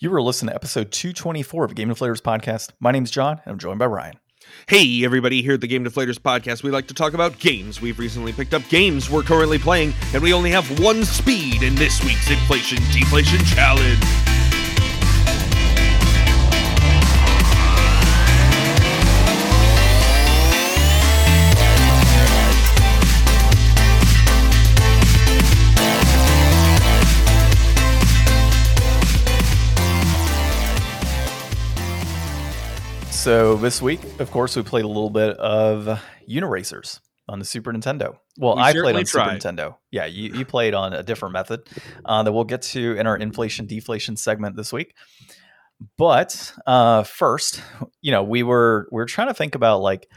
You were listening to episode 224 of the Game Deflators podcast. My name is John, and I'm joined by Ryan. Hey, everybody, here at the Game Deflators podcast, we like to talk about games. We've recently picked up games we're currently playing, and we only have one speed in this week's Inflation Deflation Challenge. So this week, of course, we played a little bit of Uniracers on the Super Nintendo. Well, We I played on tried. Super Nintendo. Yeah, you, you played on a different method uh, that we'll get to in our inflation deflation segment this week. But uh, first, you know, we were we were trying to think about like,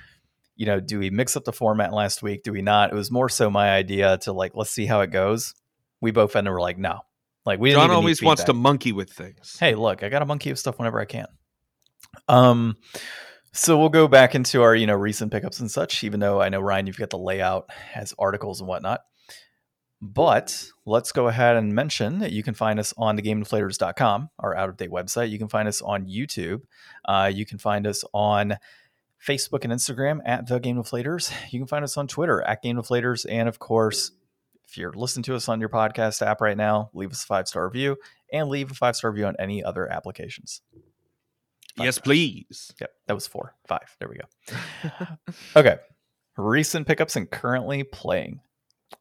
you know, do we mix up the format last week? Do we not? It was more so my idea to like, let's see how it goes. We both ended were like, no, like we didn't John always wants to monkey with things. hey look i got a monkey of stuff whenever i can um so we'll go back into our you know recent pickups and such even though i know ryan you've got the layout as articles and whatnot. But let's go ahead and mention that you can find us on thegamedeflators.com our out-of-date website. You can find us on youtube. Uh, you can find us on facebook and instagram at the game deflators you can find us on twitter at game deflators and of course if you're listening to us on your podcast app right now leave us a five star review and leave a five star review on any other applications. Five yes, please. Yep, that was four. Five. There we go. okay. Recent pickups and currently playing.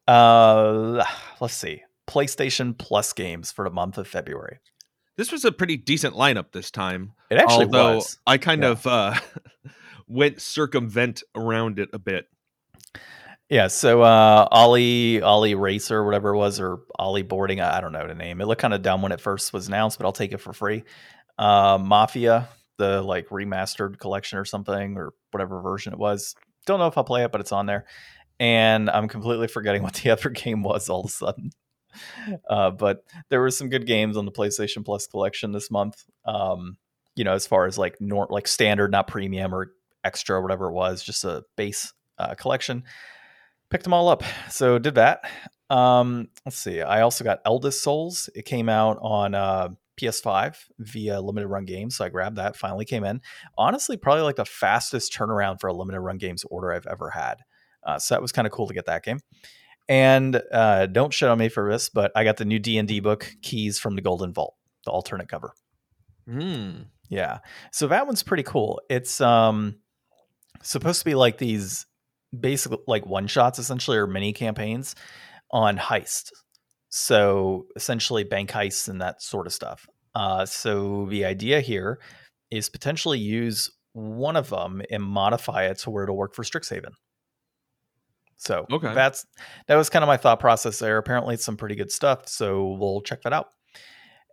Uh let's see. PlayStation Plus games for the month of February. This was a pretty decent lineup this time. It actually although was. I kind Yeah. of uh, went circumvent around it a bit. Yeah, so uh Ollie Ollie Racer, whatever it was, or Ollie Boarding, I I don't know the name. It looked kind of dumb when it first was announced, but I'll take it for free. Uh Mafia, the like remastered collection or something, or whatever version it was. Don't know if I'll play it, but it's on there. And I'm completely forgetting what the other game was all of a sudden. Uh, but there were some good games on the PlayStation Plus collection this month. Um, you know, as far as like nor like standard, not premium or extra, or whatever it was, just a base uh, collection picked them all up. So did that. Um, let's see. I also got Eldest Souls. It came out on uh, PS5 via limited run games, so I grabbed that. Finally came in. Honestly, probably like the fastest turnaround for a limited run games order I've ever had. Uh, so that was kind of cool to get that game. And uh, don't shit on me for this, but I got the new D and D book, Keys from the Golden Vault, the alternate cover. Hmm. Yeah. So that one's pretty cool. It's um supposed to be like these basically like one shots essentially or mini campaigns on heist. So essentially bank heists and that sort of stuff. Uh so the idea here is potentially use one of them and modify it to where it'll work for Strixhaven. So Okay. that's that was kind of my thought process there. Apparently it's some pretty good stuff, so we'll check that out.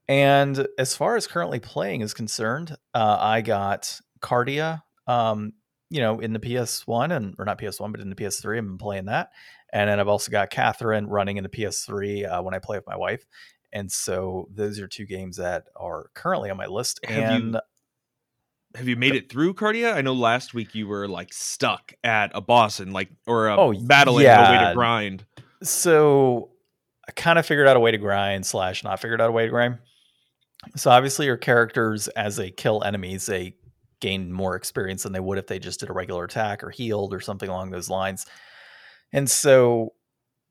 And as far as currently playing is concerned, uh, I got Cardia, um, you know, in the PS1 and or not PS1, but in the PS3. I've been playing that, and then I've also got Catherine running in the PS3 uh, when I play with my wife. And so those are two games that are currently on my list. Have you- and Have you made it through Cardia? I know last week you were like stuck at a boss and like or a Oh, battling a way to grind. so I kind of figured out a way to grind slash not figured out a way to grind. So obviously your characters as they kill enemies, they gain more experience than they would if they just did a regular attack or healed or something along those lines. And so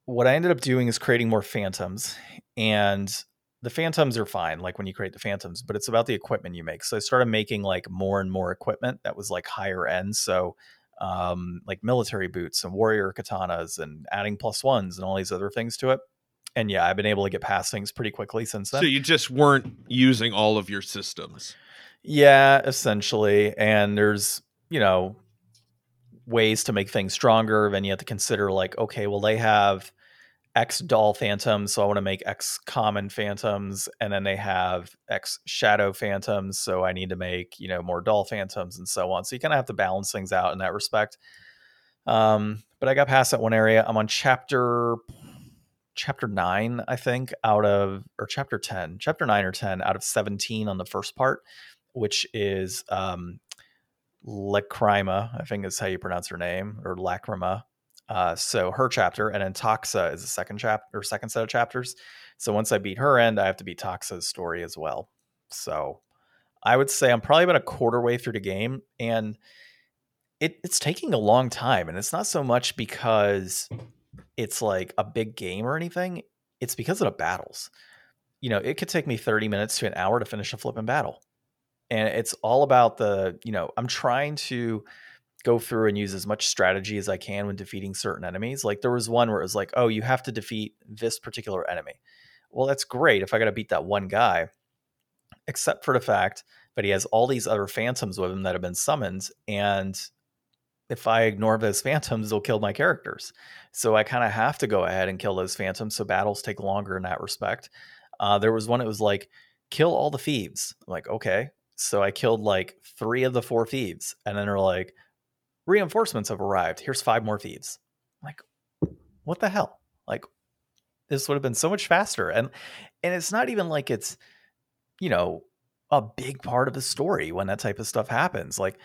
what I ended up doing is creating more phantoms and the phantoms are fine like when you create the phantoms but it's about the equipment you make so i started making like more and more equipment that was like higher end so um like military boots and warrior katanas and adding plus ones and all these other things to it and yeah i've been able to get past things pretty quickly since then So you just weren't using all of your systems. Yeah, essentially. And there's, you know, ways to make things stronger. Then you have to consider, like, okay, well, they have X doll phantoms, so I want to make X common phantoms. And then they have X shadow phantoms, so I need to make, you know, more doll phantoms and so on. So you kind of have to balance things out in that respect. Um, but I got past that one area. I'm on chapter chapter 9 i think out of or chapter 10 chapter 9 or 10 out of 17 on the first part which is um lacrima i think is how you pronounce her name or lacrima uh so her chapter and then toxa is the second chapter or second set of chapters so once i beat her end i have to beat toxa's story as well So I would say I'm probably about a quarter way through the game, and it, it's taking a long time. And it's not so much because it's like a big game or anything, it's because of the battles. You know, it could take me 30 minutes to an hour to finish a flipping battle. And it's all about the, you know, I'm trying to go through and use as much strategy as I can when defeating certain enemies. Like there was one where it was like, oh, you have to defeat this particular enemy. Well, that's great if I got to beat that one guy, except for the fact that he has all these other phantoms with him that have been summoned. And if I ignore those phantoms, they'll kill my characters. So I kind of have to go ahead and kill those phantoms. So battles take longer in that respect. Uh, there was one, it was like, kill all the thieves. I'm like, okay. So I killed like three of the four thieves. And then they're like, reinforcements have arrived. Here's five more thieves. I'm like, what the hell? Like, this would have been so much faster. And and it's not even like it's, you know, a big part of the story when that type of stuff happens. Like,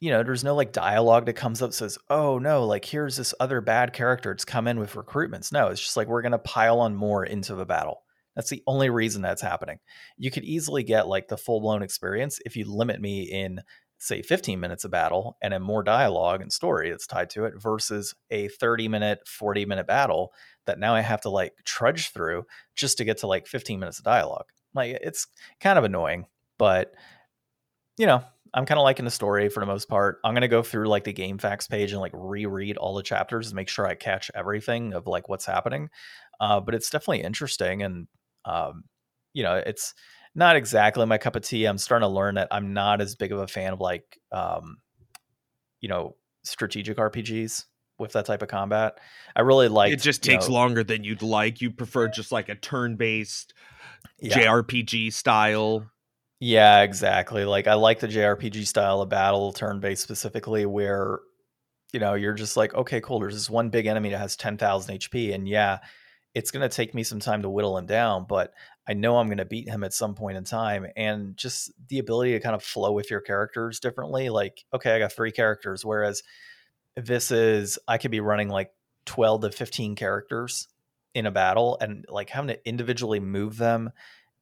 you know, there's no like dialogue that comes up says, "Oh no, like here's this other bad character. It's come in with recruitments." No, it's just like we're gonna pile on more into the battle. That's the only reason that's happening. You could easily get like the full blown experience if you limit me in say 15 minutes of battle and then more dialogue and story that's tied to it versus a 30 minute 40 minute battle that now i have to like trudge through just to get to like 15 minutes of dialogue like it's kind of annoying but you know i'm kind of liking the story for the most part i'm going to go through like the game facts page and like reread all the chapters and make sure i catch everything of like what's happening uh, but it's definitely interesting and um, you know it's not exactly my cup of tea. I'm starting to learn that I'm not as big of a fan of like, um, you know, strategic RPGs with that type of combat. I really like. It just takes know, longer than you'd like. You prefer just like a turn-based yeah. JRPG style. Yeah, exactly. Like I like the JRPG style of battle, turn-based specifically, where you know you're just like, okay, cool. There's this one big enemy that has ten thousand HP, and yeah, it's going to take me some time to whittle him down, but I know I'm going to beat him at some point in time. And just the ability to kind of flow with your characters differently. Like, okay, I got three characters, whereas this is, I could be running like 12 to 15 characters in a battle and like having to individually move them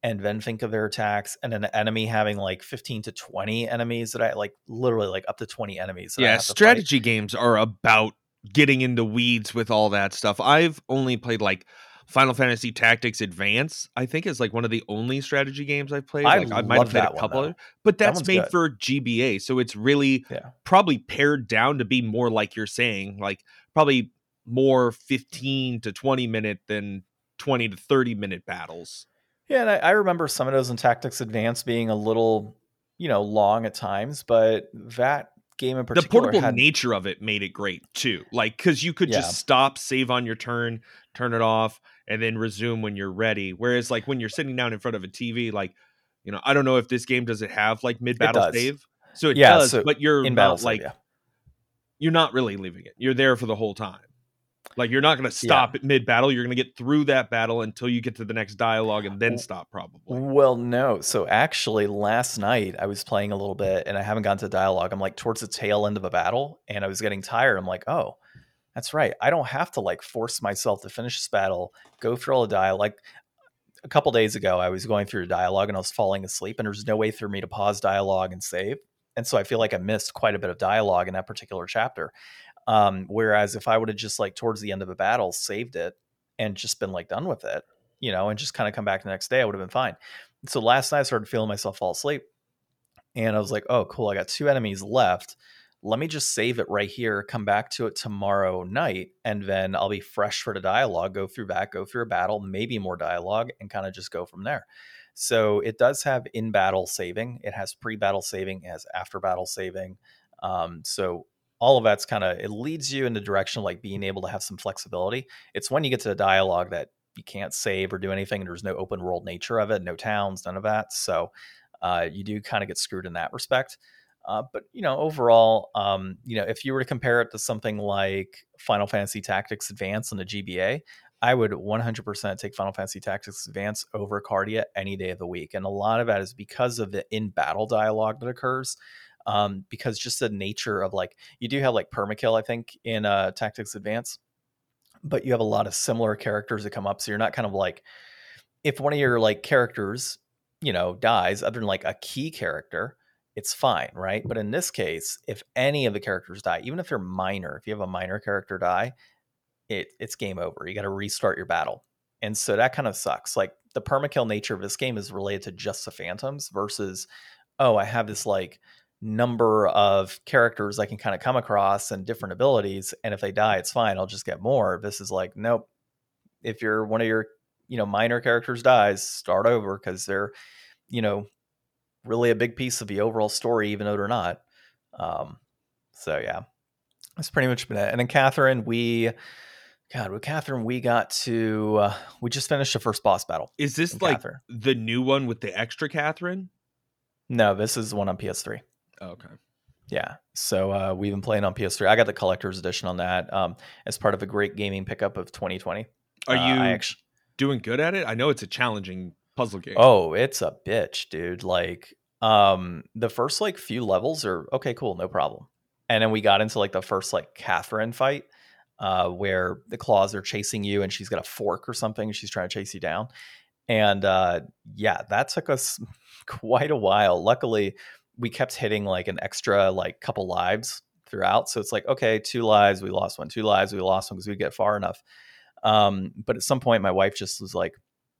and then think of their attacks and an enemy having like 15 to 20 enemies that I like literally like up to 20 enemies. Yeah, strategy games are about getting into weeds with all that stuff. I've only played like Final Fantasy Tactics Advance. I think is like one of the only strategy games I've played. I, like, I might have played a couple, one, but that's that made good. for GBA, so it's really yeah. probably pared down to be more like you're saying, like probably more 15 to 20 minute than 20 to 30 minute battles. Yeah, and I, I remember some of those in Tactics Advance being a little, you know, long at times, but that game in particular. The portable had... nature of it made it great too. Like because you could yeah. just stop, save on your turn, turn it off, and then resume when you're ready. Whereas like when you're sitting down in front of a TV, like you know, I don't know if this game does it have like mid battle save. So it yeah, does, so but you're in battle like yeah. you're not really leaving it. You're there for the whole time. Like you're not going to stop yeah. at mid battle. You're going to get through that battle until you get to the next dialogue and then stop probably. Well, no. So actually last night I was playing a little bit and I haven't gotten to dialogue. I'm like towards the tail end of a battle and I was getting tired. I'm like, "Oh, that's right. I don't have to like force myself to finish this battle, go through all the dialogue. Like a couple days ago I was going through dialogue and I was falling asleep and there's no way for me to pause dialogue and save. And so I feel like I missed quite a bit of dialogue in that particular chapter. Um, whereas if I would have just like towards the end of a battle saved it and just been like done with it, you know, and just kind of come back the next day, I would have been fine. So last night I started feeling myself fall asleep, and I was like, oh, cool, I got two enemies left. Let me just save it right here, come back to it tomorrow night, and then I'll be fresh for the dialogue, go through that, go through a battle, maybe more dialogue, and kind of just go from there. So it does have in battle saving, it has pre battle saving, it has after battle saving. Um, so all of that's kind of it leads you in the direction of like being able to have some flexibility. It's when you get to the dialogue that you can't save or do anything. There's no open world nature of it, no towns, none of that. So uh, you do kind of get screwed in that respect. Uh, but you know, overall, um, you know, if you were to compare it to something like Final Fantasy Tactics Advance on the GBA, I would 100% take Final Fantasy Tactics Advance over Cardia any day of the week, and a lot of that is because of the in battle dialogue that occurs um, because just the nature of like you do have like permakill, I think, in uh, Tactics Advance, but you have a lot of similar characters that come up, so you're not kind of like if one of your like characters, you know, dies, other than like a key character, it's fine, right? But in this case, if any of the characters die, even if they're minor, if you have a minor character die, it it's game over. You got to restart your battle. And so that kind of sucks. Like the permakill nature of this game is related to just the phantoms versus oh, I have this like number of characters I can kind of come across and different abilities and if they die it's fine, I'll just get more. This is like nope. If you're one of your, you know, minor characters dies, start over cuz they're, you know, really a big piece of the overall story even though they're not. Um so yeah. That's pretty much been it. And then Catherine, we God, with Catherine, we got to uh, we just finished the first boss battle. Is this like Catherine. the new one with the extra Catherine? No, this is the one on PS3. Oh, okay. Yeah. So uh, we've been playing on PS3. I got the collector's edition on that um, as part of a great gaming pickup of 2020. Are uh, you actually, doing good at it? I know it's a challenging puzzle game. Oh, it's a bitch, dude. Like um, the first like few levels are okay, cool, no problem. And then we got into like the first like Catherine fight uh, where the claws are chasing you and she's got a fork or something. She's trying to chase you down. And uh, yeah, that took us quite a while. Luckily, we kept hitting like an extra like couple lives throughout. So it's like, okay, two lives, we lost one, two lives, we lost one because we get far enough. Um, but at some point, my wife just was like,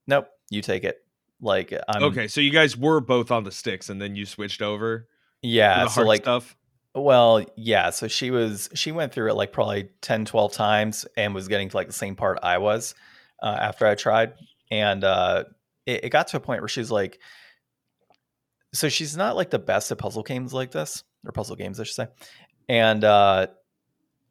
nope, you take it. Like, I'm, okay, so you guys were both on the sticks and then you switched over. Yeah. so like, stuff. Well, yeah. So she was, she went through it like probably 10, 12 times and was getting to like the same part I was uh, after I tried. And uh, it, it got to a point where she's like, so she's not like the best at puzzle games like this, or puzzle games, I should say. And, uh,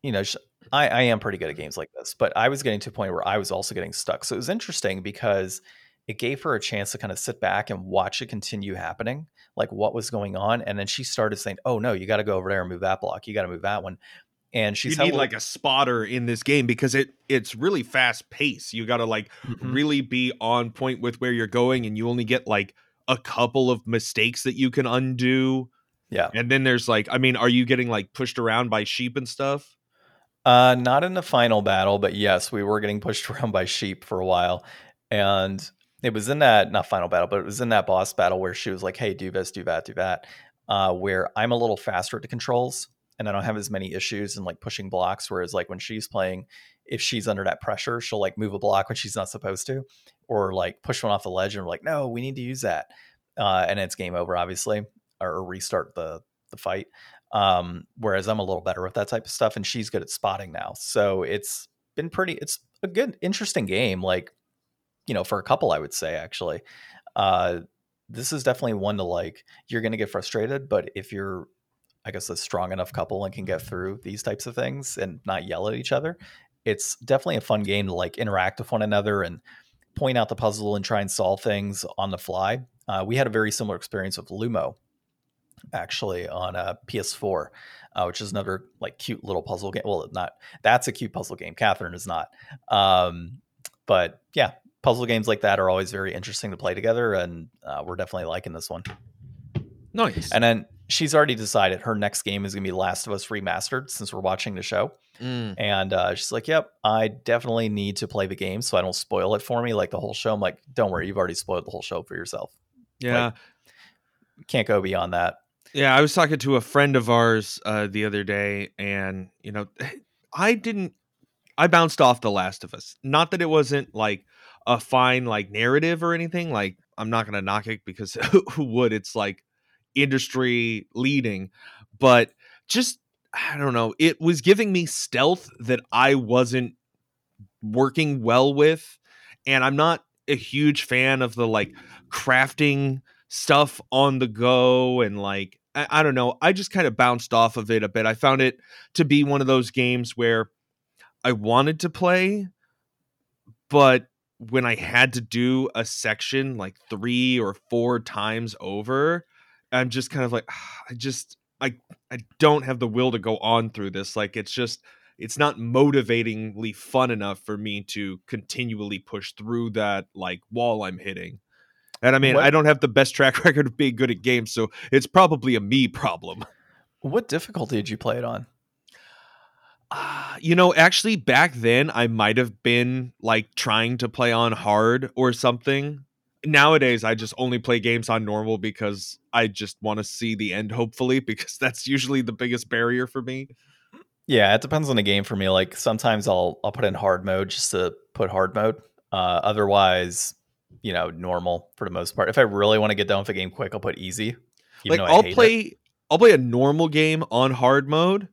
you know, she, I, I am pretty good at games like this, but I was getting to a point where I was also getting stuck. So it was interesting because it gave her a chance to kind of sit back and watch it continue happening, like what was going on. And then she started saying, "Oh no, you got to go over there and move that block. You got to move that one." And she's you need like a spotter in this game because it it's really fast pace. You got to like mm-hmm. really be on point with where you're going, and you only get like a couple of mistakes that you can undo. Yeah, and then there's like, I mean, are you getting like pushed around by sheep and stuff? Uh, not in the final battle, but yes, we were getting pushed around by sheep for a while, and it was in that not final battle, but it was in that boss battle where she was like, "Hey, do this, do that, do that." Uh, where I'm a little faster at the controls and I don't have as many issues in like pushing blocks. Whereas like when she's playing, if she's under that pressure, she'll like move a block when she's not supposed to, or like push one off the ledge and we're like, "No, we need to use that," uh, and it's game over, obviously, or restart the the fight. Um, whereas I'm a little better with that type of stuff, and she's good at spotting now. So it's been pretty. It's a good, interesting game. Like you know, for a couple, I would say actually. Uh, this is definitely one to like. You're going to get frustrated, but if you're, I guess, a strong enough couple and can get through these types of things and not yell at each other, it's definitely a fun game to like interact with one another and point out the puzzle and try and solve things on the fly. Uh, we had a very similar experience with Lumo, actually, on a uh, PS4, uh, which is another like cute little puzzle game. Well, not that's a cute puzzle game. Catherine is not. Um, but yeah, puzzle games like that are always very interesting to play together, and uh, we're definitely liking this one. Nice. And then she's already decided her next game is going to be Last of Us Remastered since we're watching the show. Mm. And uh, she's like, "Yep, I definitely need to play the game so I don't spoil it for me like the whole show." I'm like, "Don't worry, you've already spoiled the whole show for yourself." Yeah, like, can't go beyond that. Yeah, I was talking to a friend of ours uh, the other day, and you know, I didn't. I bounced off The Last of Us. Not that it wasn't like a fine like narrative or anything. Like I'm not gonna knock it because who would? It's like industry leading, but just I don't know. It was giving me stealth that I wasn't working well with, and I'm not a huge fan of the like crafting stuff on the go and like I, I don't know. I just kind of bounced off of it a bit. I found it to be one of those games where I wanted to play, but when I had to do a section like three or four times over, I'm just kind of like, I just, I, I don't have the will to go on through this. Like, it's just, it's not motivatingly fun enough for me to continually push through that like wall I'm hitting. And I mean, what? I don't have the best track record of being good at games, so it's probably a me problem. What difficulty did you play it on? Uh, you know, actually, back then I might have been like trying to play on hard or something. Nowadays, I just only play games on normal because I just want to see the end, hopefully, because that's usually the biggest barrier for me. Yeah, it depends on the game for me. Like sometimes I'll I'll put in hard mode just to put hard mode. Uh, otherwise, you know, normal for the most part. If I really want to get done with a game quick, I'll put easy. Like I'll play it. I'll play a normal game on hard mode,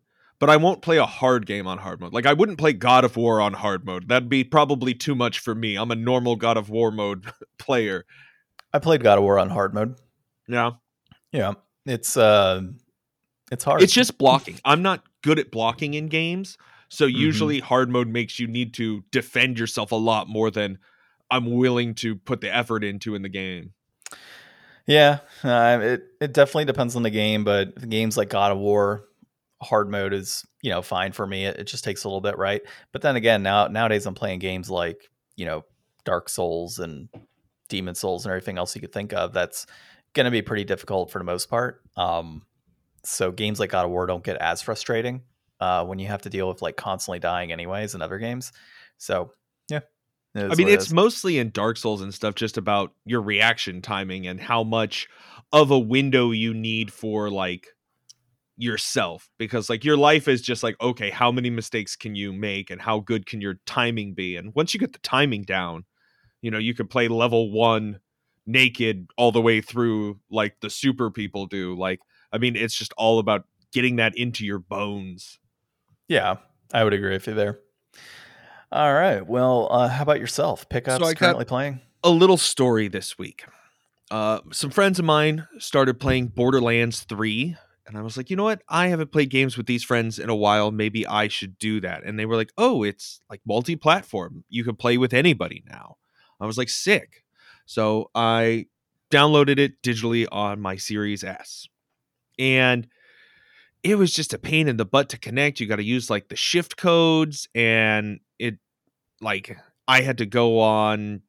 but I won't play a hard game on hard mode. Like I wouldn't play God of War on hard mode. That'd be probably too much for me. I'm a normal God of War mode player. I played God of War on hard mode. Yeah. Yeah. It's uh it's hard. It's just blocking. I'm not good at blocking in games. So mm-hmm. usually mm-hmm. hard mode makes you need to defend yourself a lot more than I'm willing to put the effort into in the game. Yeah, uh, it it definitely depends on the game, but games like God of War, hard mode is you know fine for me. It, it just takes a little bit, right? But then again, now nowadays I'm playing games like you know Dark Souls and Demon's Souls and everything else you could think of. That's going to be pretty difficult for the most part. Um, so games like God of War don't get as frustrating uh, when you have to deal with like constantly dying anyways in other games. So yeah. I mean, it's mostly in Dark Souls and stuff just about your reaction timing and how much of a window you need for like yourself because like your life is just like okay how many mistakes can you make and how good can your timing be and once you get the timing down you know you could play level 1 naked all the way through like the super people do like I mean, it's just all about getting that into your bones. Yeah, I would agree with you there. All right. Well, uh, how about yourself? Pickups so currently playing? A little story this week. Uh, some friends of mine started playing Borderlands 3. And I was like, you know what? I haven't played games with these friends in a while. Maybe I should do that. And they were like, oh, it's like multi platform. You can play with anybody now. I was like, sick. So I downloaded it digitally on my Series S and it was just a pain in the butt to connect. You got to use like the shift codes, and it like I had to go on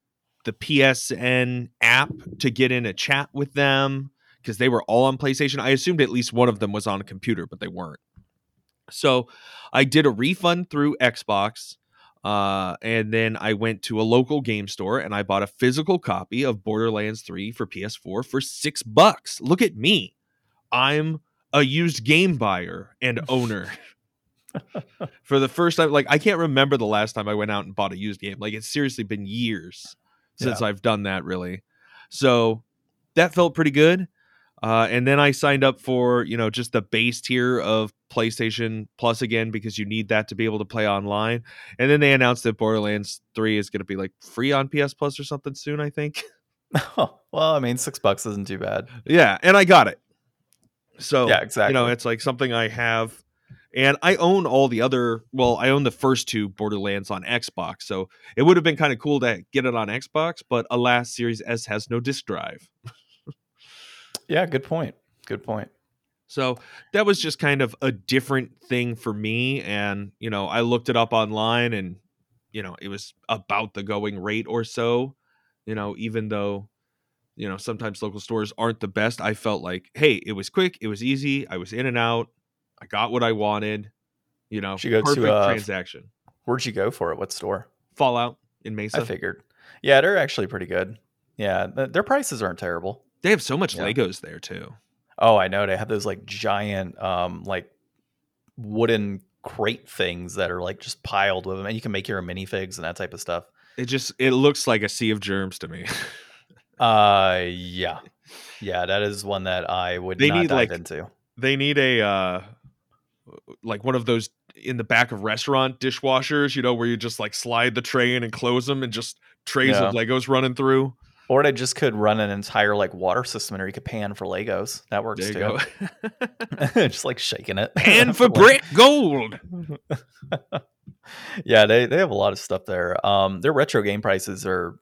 the PSN app to get in a chat with them because they were all on PlayStation. I assumed at least one of them was on a computer, but they weren't. So I did a refund through Xbox. Uh, and then I went to a local game store and I bought a physical copy of Borderlands 3 for PS4 for six bucks. Look at me. I'm a used game buyer and owner. For the first time, like I can't remember the last time I went out and bought a used game. Like it's seriously been years since yeah. I've done that, really. So that felt pretty good. Uh, and then I signed up for you know just the base tier of PlayStation Plus again because you need that to be able to play online. And then they announced that Borderlands Three is going to be like free on PS Plus or something soon. I think. Oh, well, I mean, six bucks isn't too bad. Yeah, and I got it. So yeah, exactly. You know, it's like something I have, and I own all the other. Well, I own the first two Borderlands on Xbox, so it would have been kind of cool to get it on Xbox. But alas, Series S has no disk drive. yeah, good point. Good point. So that was just kind of a different thing for me, and you know, I looked it up online, and you know, it was about the going rate or so. You know, even though you know sometimes local stores aren't the best i felt like hey it was quick it was easy i was in and out i got what i wanted you know she perfect to, uh, transaction where'd you go for it what store fallout in mesa i figured yeah they're actually pretty good yeah their prices aren't terrible they have so much yeah. legos there too oh i know they have those like giant um like wooden crate things that are like just piled with them and you can make your own minifigs and that type of stuff it just it looks like a sea of germs to me Uh, yeah, yeah, that is one that I would they not need, dive like, into. They need a uh, like one of those in the back of restaurant dishwashers, you know, where you just like slide the tray in and close them, and just trays yeah. of Legos running through. Or they just could run an entire like water system, or you could pan for Legos. That works too. just like shaking it. Pan for brick gold. yeah, they they have a lot of stuff there. Um, their retro game prices are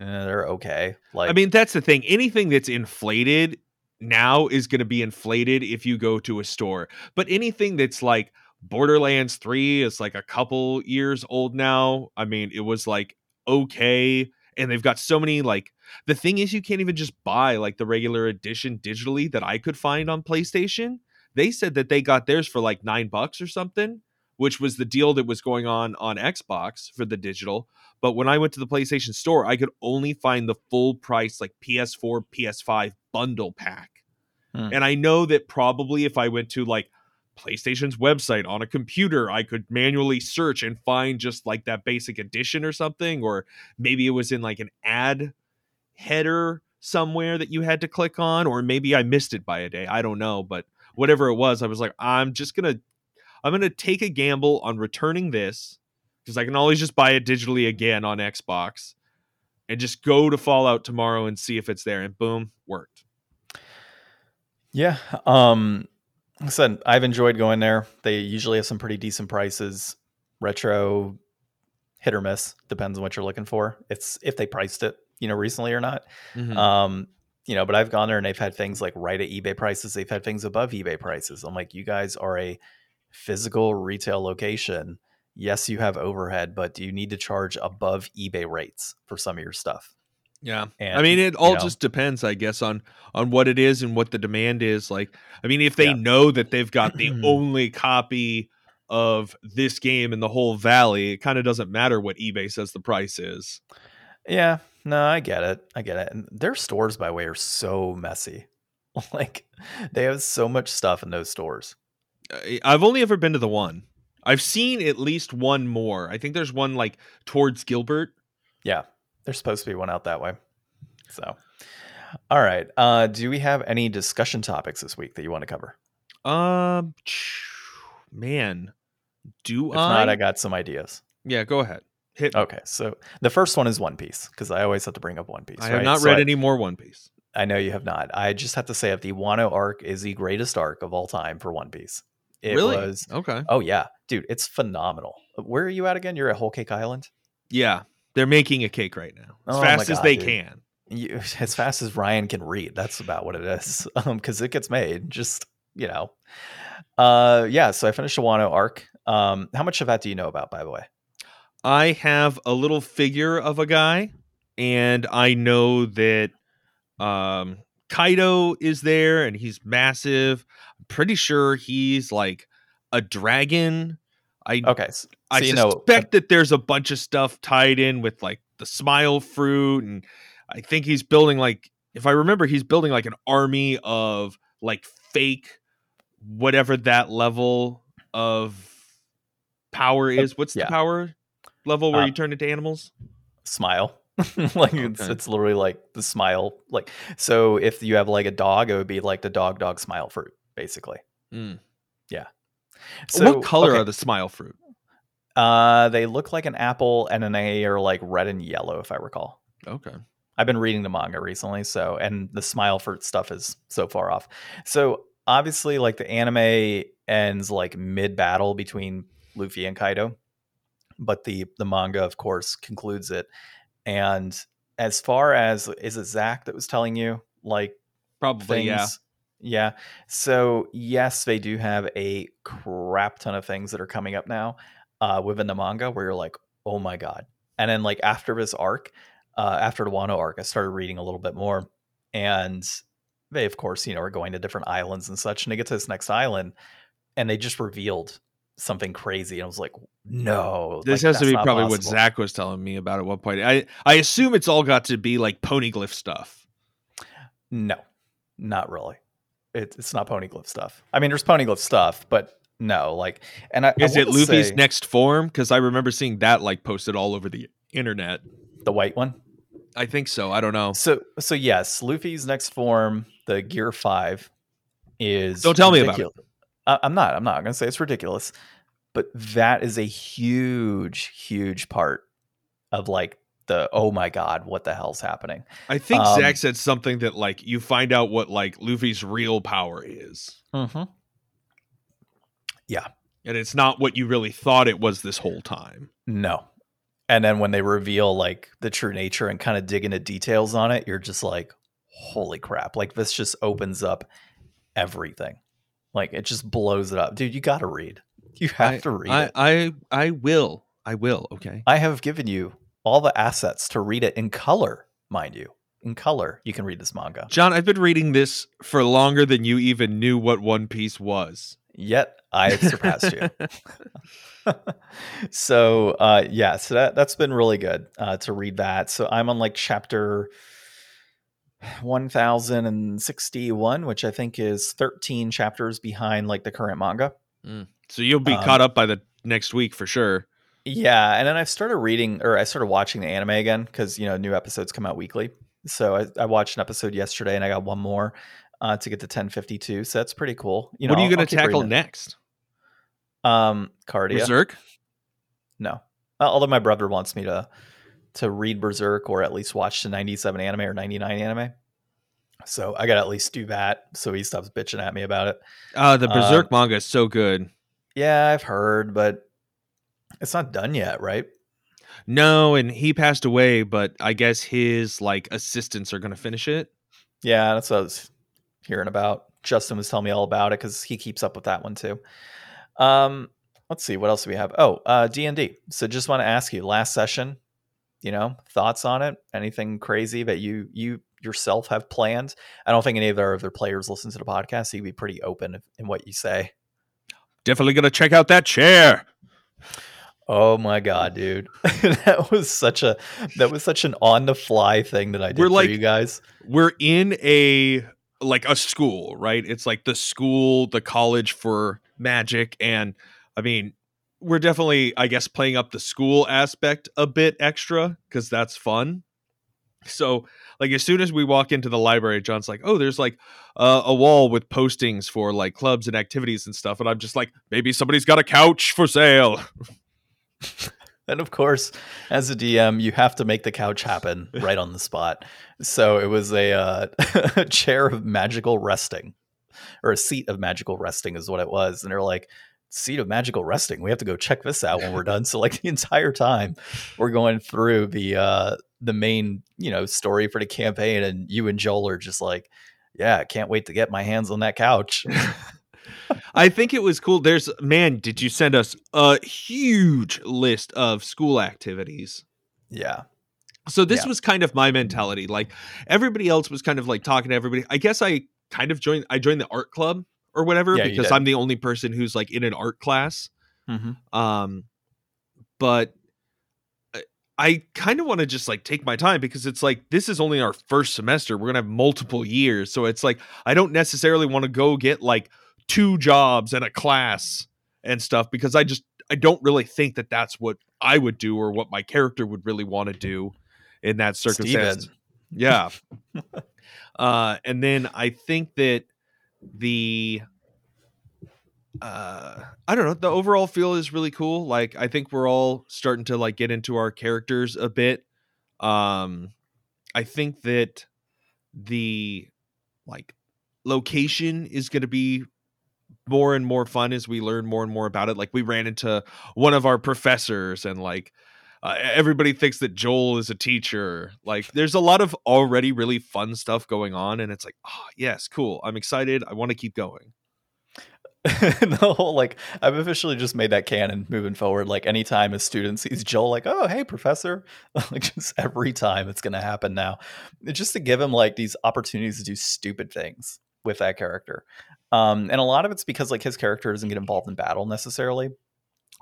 eh, they're okay. Like, I mean, that's the thing. Anything that's inflated now is going to be inflated if you go to a store. But anything that's like Borderlands 3 is like a couple years old now. I mean, it was like okay. And they've got so many like the thing is you can't even just buy like the regular edition digitally that I could find on PlayStation. They said that they got theirs for like nine bucks or something, which was the deal that was going on on Xbox for the digital. But when I went to the PlayStation Store, I could only find the full price, like PS4, PS5 bundle pack. Hmm. And I know that probably if I went to like PlayStation's website on a computer, I could manually search and find just like that basic edition or something, or maybe it was in like an ad header somewhere that you had to click on, or maybe I missed it by a day. I don't know, but whatever it was, I was like, I'm just gonna I'm gonna take a gamble on returning this because I can always just buy it digitally again on Xbox and just go to Fallout tomorrow and see if it's there. And boom, worked. Yeah. Um I said, I've enjoyed going there. They usually have some pretty decent prices. Retro hit or miss, depends on what you're looking for. It's if they priced it, you know, recently or not. Mm-hmm. Um, you know, but I've gone there and they've had things like right at eBay prices. They've had things above eBay prices. I'm like, you guys are a physical retail location. Yes, you have overhead, but do you need to charge above eBay rates for some of your stuff? Yeah. And, I mean it all you know, just depends I guess on on what it is and what the demand is like. I mean if they yeah. know that they've got the only copy of this game in the whole valley, it kind of doesn't matter what eBay says the price is. Yeah. No, I get it. I get it. And their stores by the way are so messy. like they have so much stuff in those stores. I've only ever been to the one. I've seen at least one more. I think there's one like towards Gilbert. Yeah. There's supposed to be one out that way. So, all right. Uh, do we have any discussion topics this week that you want to cover? Um, man, do if I? Not, I got some ideas. Yeah, go ahead. Hit. Okay, so the first one is One Piece because I always have to bring up One Piece. I right? have not so read I, any more One Piece. I know you have not. I just have to say that the Wano arc is the greatest arc of all time for One Piece. It really? was okay. Oh yeah, dude, it's phenomenal. Where are you at again? You're at Whole Cake Island. Yeah, they're making a cake right now as oh fast God, as they dude. can. You, as fast as Ryan can read. That's about what it is. Um, because it gets made. Just you know, uh, yeah. So I finished the Wano arc. Um, how much of that do you know about, by the way? I have a little figure of a guy, and I know that um Kaido is there, and he's massive. I'm pretty sure he's like a dragon. I okay. So I suspect know, uh that there's a bunch of stuff tied in with like the smile fruit, and I think he's building like, if I remember, he's building like an army of like fake whatever that level of power is. What's yeah. the power level where uh, you turn into animals? Smile. like okay. it's it's literally like the smile. Like so, if you have like a dog, it would be like the dog dog smile fruit, basically. Mm. Yeah. So, what color okay. are the smile fruit? Uh, they look like an apple, and then they are like red and yellow, if I recall. Okay. I've been reading the manga recently, so and the smile fruit stuff is so far off. So obviously, like the anime ends like mid battle between Luffy and Kaido, but the the manga, of course, concludes it. And as far as is it Zach that was telling you like probably things, yeah yeah. So yes, they do have a crap ton of things that are coming up now uh, within the manga where you're like, oh my god. And then like after this arc, uh, after the Wano arc, I started reading a little bit more, and they of course you know are going to different islands and such. And they get to this next island, and they just revealed something crazy, and I was like, no, this like, has to be probably possible. what Zach was telling me about at one point. I I assume it's all got to be like poneglyph stuff. No, not really it, it's not poneglyph stuff. I mean, there's poneglyph stuff, but no, like, and I, is I it Luffy's say, next form? Because I remember seeing that like posted all over the internet. The white one. I think so. I don't know. So, so yes, Luffy's next form, the Gear Five, is. Don't tell ridiculous. me about it. I, I'm not. I'm not going to say it's ridiculous, but that is a huge, huge part of like the oh my god, what the hell's happening? I think um, Zach said something that like you find out what like Luffy's real power is. Mm-hmm. Yeah, and it's not what you really thought it was this whole time. No, and then when they reveal like the true nature and kind of dig into details on it, you're just like, holy crap! Like this just opens up everything. Like it just blows it up, dude. You got to read. You have I, to read I. I I will. I will. Okay. I have given you all the assets to read it in color, mind you. In color, you can read this manga. John, I've been reading this for longer than you even knew what One Piece was. Yet I have surpassed you. so uh, yeah, so that that's been really good uh, to read that. So I'm on like chapter 1061, which I think is 13 chapters behind like the current manga. Mm. So you'll be um, caught up by the next week for sure. Yeah, and then I've started reading or I started watching the anime again because you know new episodes come out weekly. So I, I, watched an episode yesterday and I got one more uh, to get to 1052. So that's pretty cool. You know, what are you going to tackle next? Um, Cardia. Berserk. No, although my brother wants me to to read Berserk or at least watch the 97 anime or 99 anime. So I got to at least do that so he stops bitching at me about it. Uh, the Berserk um, manga is so good. Yeah, I've heard, but it's not done yet, right? No, and he passed away, but I guess his like assistants are going to finish it. Yeah, that's what I was hearing about. Justin was telling me all about it because he keeps up with that one too. Um, let's see what else do we have. Oh, uh, D and D. So just want to ask you, last session, you know, thoughts on it? Anything crazy that you you yourself have planned? I don't think any of our other players listen to the podcast. So you'd be pretty open in what you say. Definitely gonna check out that chair. Oh my god, dude. that was such a that was such an on the fly thing that I did we're for like, you guys. We're in a like a school, right? It's like the school, the college for magic and I mean, we're definitely I guess playing up the school aspect a bit extra cuz that's fun. So, like as soon as we walk into the library, John's like, "Oh, there's like uh, a wall with postings for like clubs and activities and stuff," and I'm just like, "Maybe somebody's got a couch for sale." and of course, as a DM, you have to make the couch happen right on the spot. So it was a, uh, a chair of magical resting, or a seat of magical resting, is what it was. And they're like, seat of magical resting. We have to go check this out when we're done. So like the entire time we're going through the uh the main, you know, story for the campaign and you and Joel are just like, yeah, I can't wait to get my hands on that couch. I think it was cool. There's man, did you send us a huge list of school activities? Yeah. So this yeah. was kind of my mentality. Like everybody else was kind of like talking to everybody. I guess I kind of joined I joined the art club or whatever yeah, because I'm the only person who's like in an art class. Mm-hmm. Um but I kind of want to just like take my time because it's like this is only our first semester. We're gonna have multiple years, so it's like I don't necessarily want to go get like two jobs and a class and stuff because I just I don't really think that that's what I would do or what my character would really want to do in that circumstance. Steven. Yeah. uh, and then I think that the uh i don't know the overall feel is really cool like i think we're all starting to like get into our characters a bit um i think that the like location is going to be more and more fun as we learn more and more about it like we ran into one of our professors and like uh, everybody thinks that Joel is a teacher. Like, there's a lot of already really fun stuff going on, and it's like, oh yes, cool. I'm excited. I want to keep going. the whole like I've officially just made that canon moving forward. Like anytime a student sees Joel, like, oh hey professor, like just every time it's gonna happen now. It's just to give him like these opportunities to do stupid things with that character. Um, and a lot of it's because like his character doesn't get involved in battle necessarily.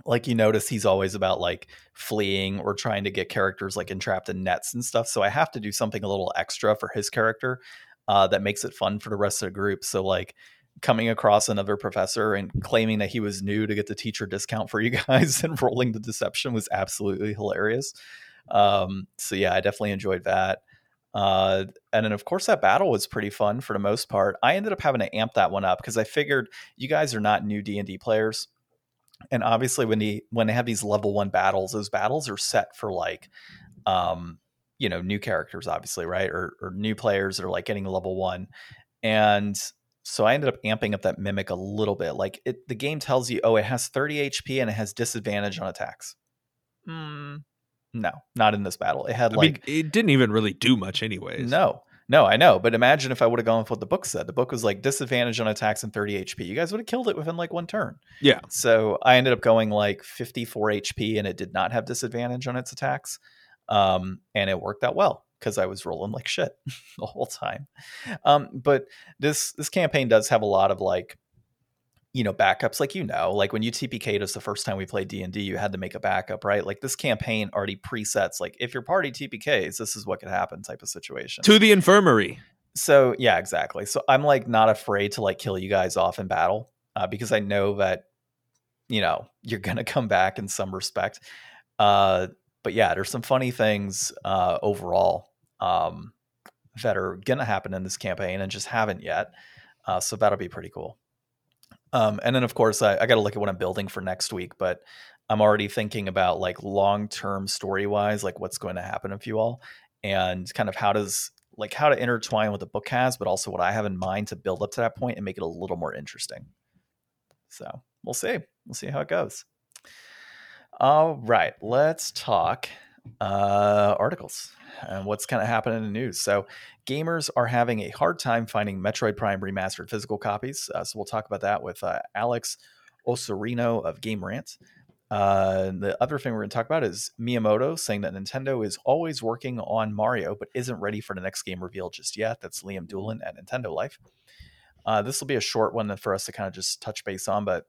Like you notice he's always about like fleeing or trying to get characters like entrapped in nets and stuff. So I have to do something a little extra for his character uh, that makes it fun for the rest of the group. So like coming across another professor and claiming that he was new to get the teacher discount for you guys and rolling the deception was absolutely hilarious. Um, so yeah, I definitely enjoyed that. Uh, and then of course that battle was pretty fun for the most part. I ended up having to amp that one up because I figured you guys are not new D and D players, and obviously when the when they have these level one battles, those battles are set for like, um, you know, new characters, obviously, right, or, or new players that are like getting level one, and so I ended up amping up that mimic a little bit. Like it, the game tells you, oh, it has 30 HP and it has disadvantage on attacks. Mm, no, not in this battle. It had I like mean, it didn't even really do much, anyways. No, no, I know. But imagine if I would have gone with what the book said. The book was like disadvantage on attacks and 30 HP. You guys would have killed it within like one turn. Yeah. So I ended up going like 54 HP and it did not have disadvantage on its attacks. Um, and it worked out well because I was rolling like shit the whole time. Um, but this this campaign does have a lot of like you know backups like you know like when you tpk'd us the first time we played d&d you had to make a backup right? Like this campaign already presets like if your party tpks this is what could happen type of situation. To the infirmary. So yeah exactly. So i'm like not afraid to like kill you guys off in battle uh, because i know that you know you're gonna come back in some respect. Uh but yeah there's some funny things uh overall um that are gonna happen in this campaign and just haven't yet uh so that'll be pretty cool um, and then of course I, I got to look at what I'm building for next week, but I'm already thinking about like long term story wise, like what's going to happen with you all, and kind of how does like how to intertwine what the book has, but also what I have in mind to build up to that point and make it a little more interesting. So we'll see. We'll see how it goes. All right, let's talk uh, articles and what's kind of happening in the news. So, gamers are having a hard time finding Metroid Prime remastered physical copies. Uh, so, we'll talk about that with uh, Alex Osorino of Game Rant. Uh, the other thing we're going to talk about is Miyamoto saying that Nintendo is always working on Mario, but isn't ready for the next game reveal just yet. That's Liam Doolan at Nintendo Life. Uh, this will be a short one for us to kind of just touch base on, but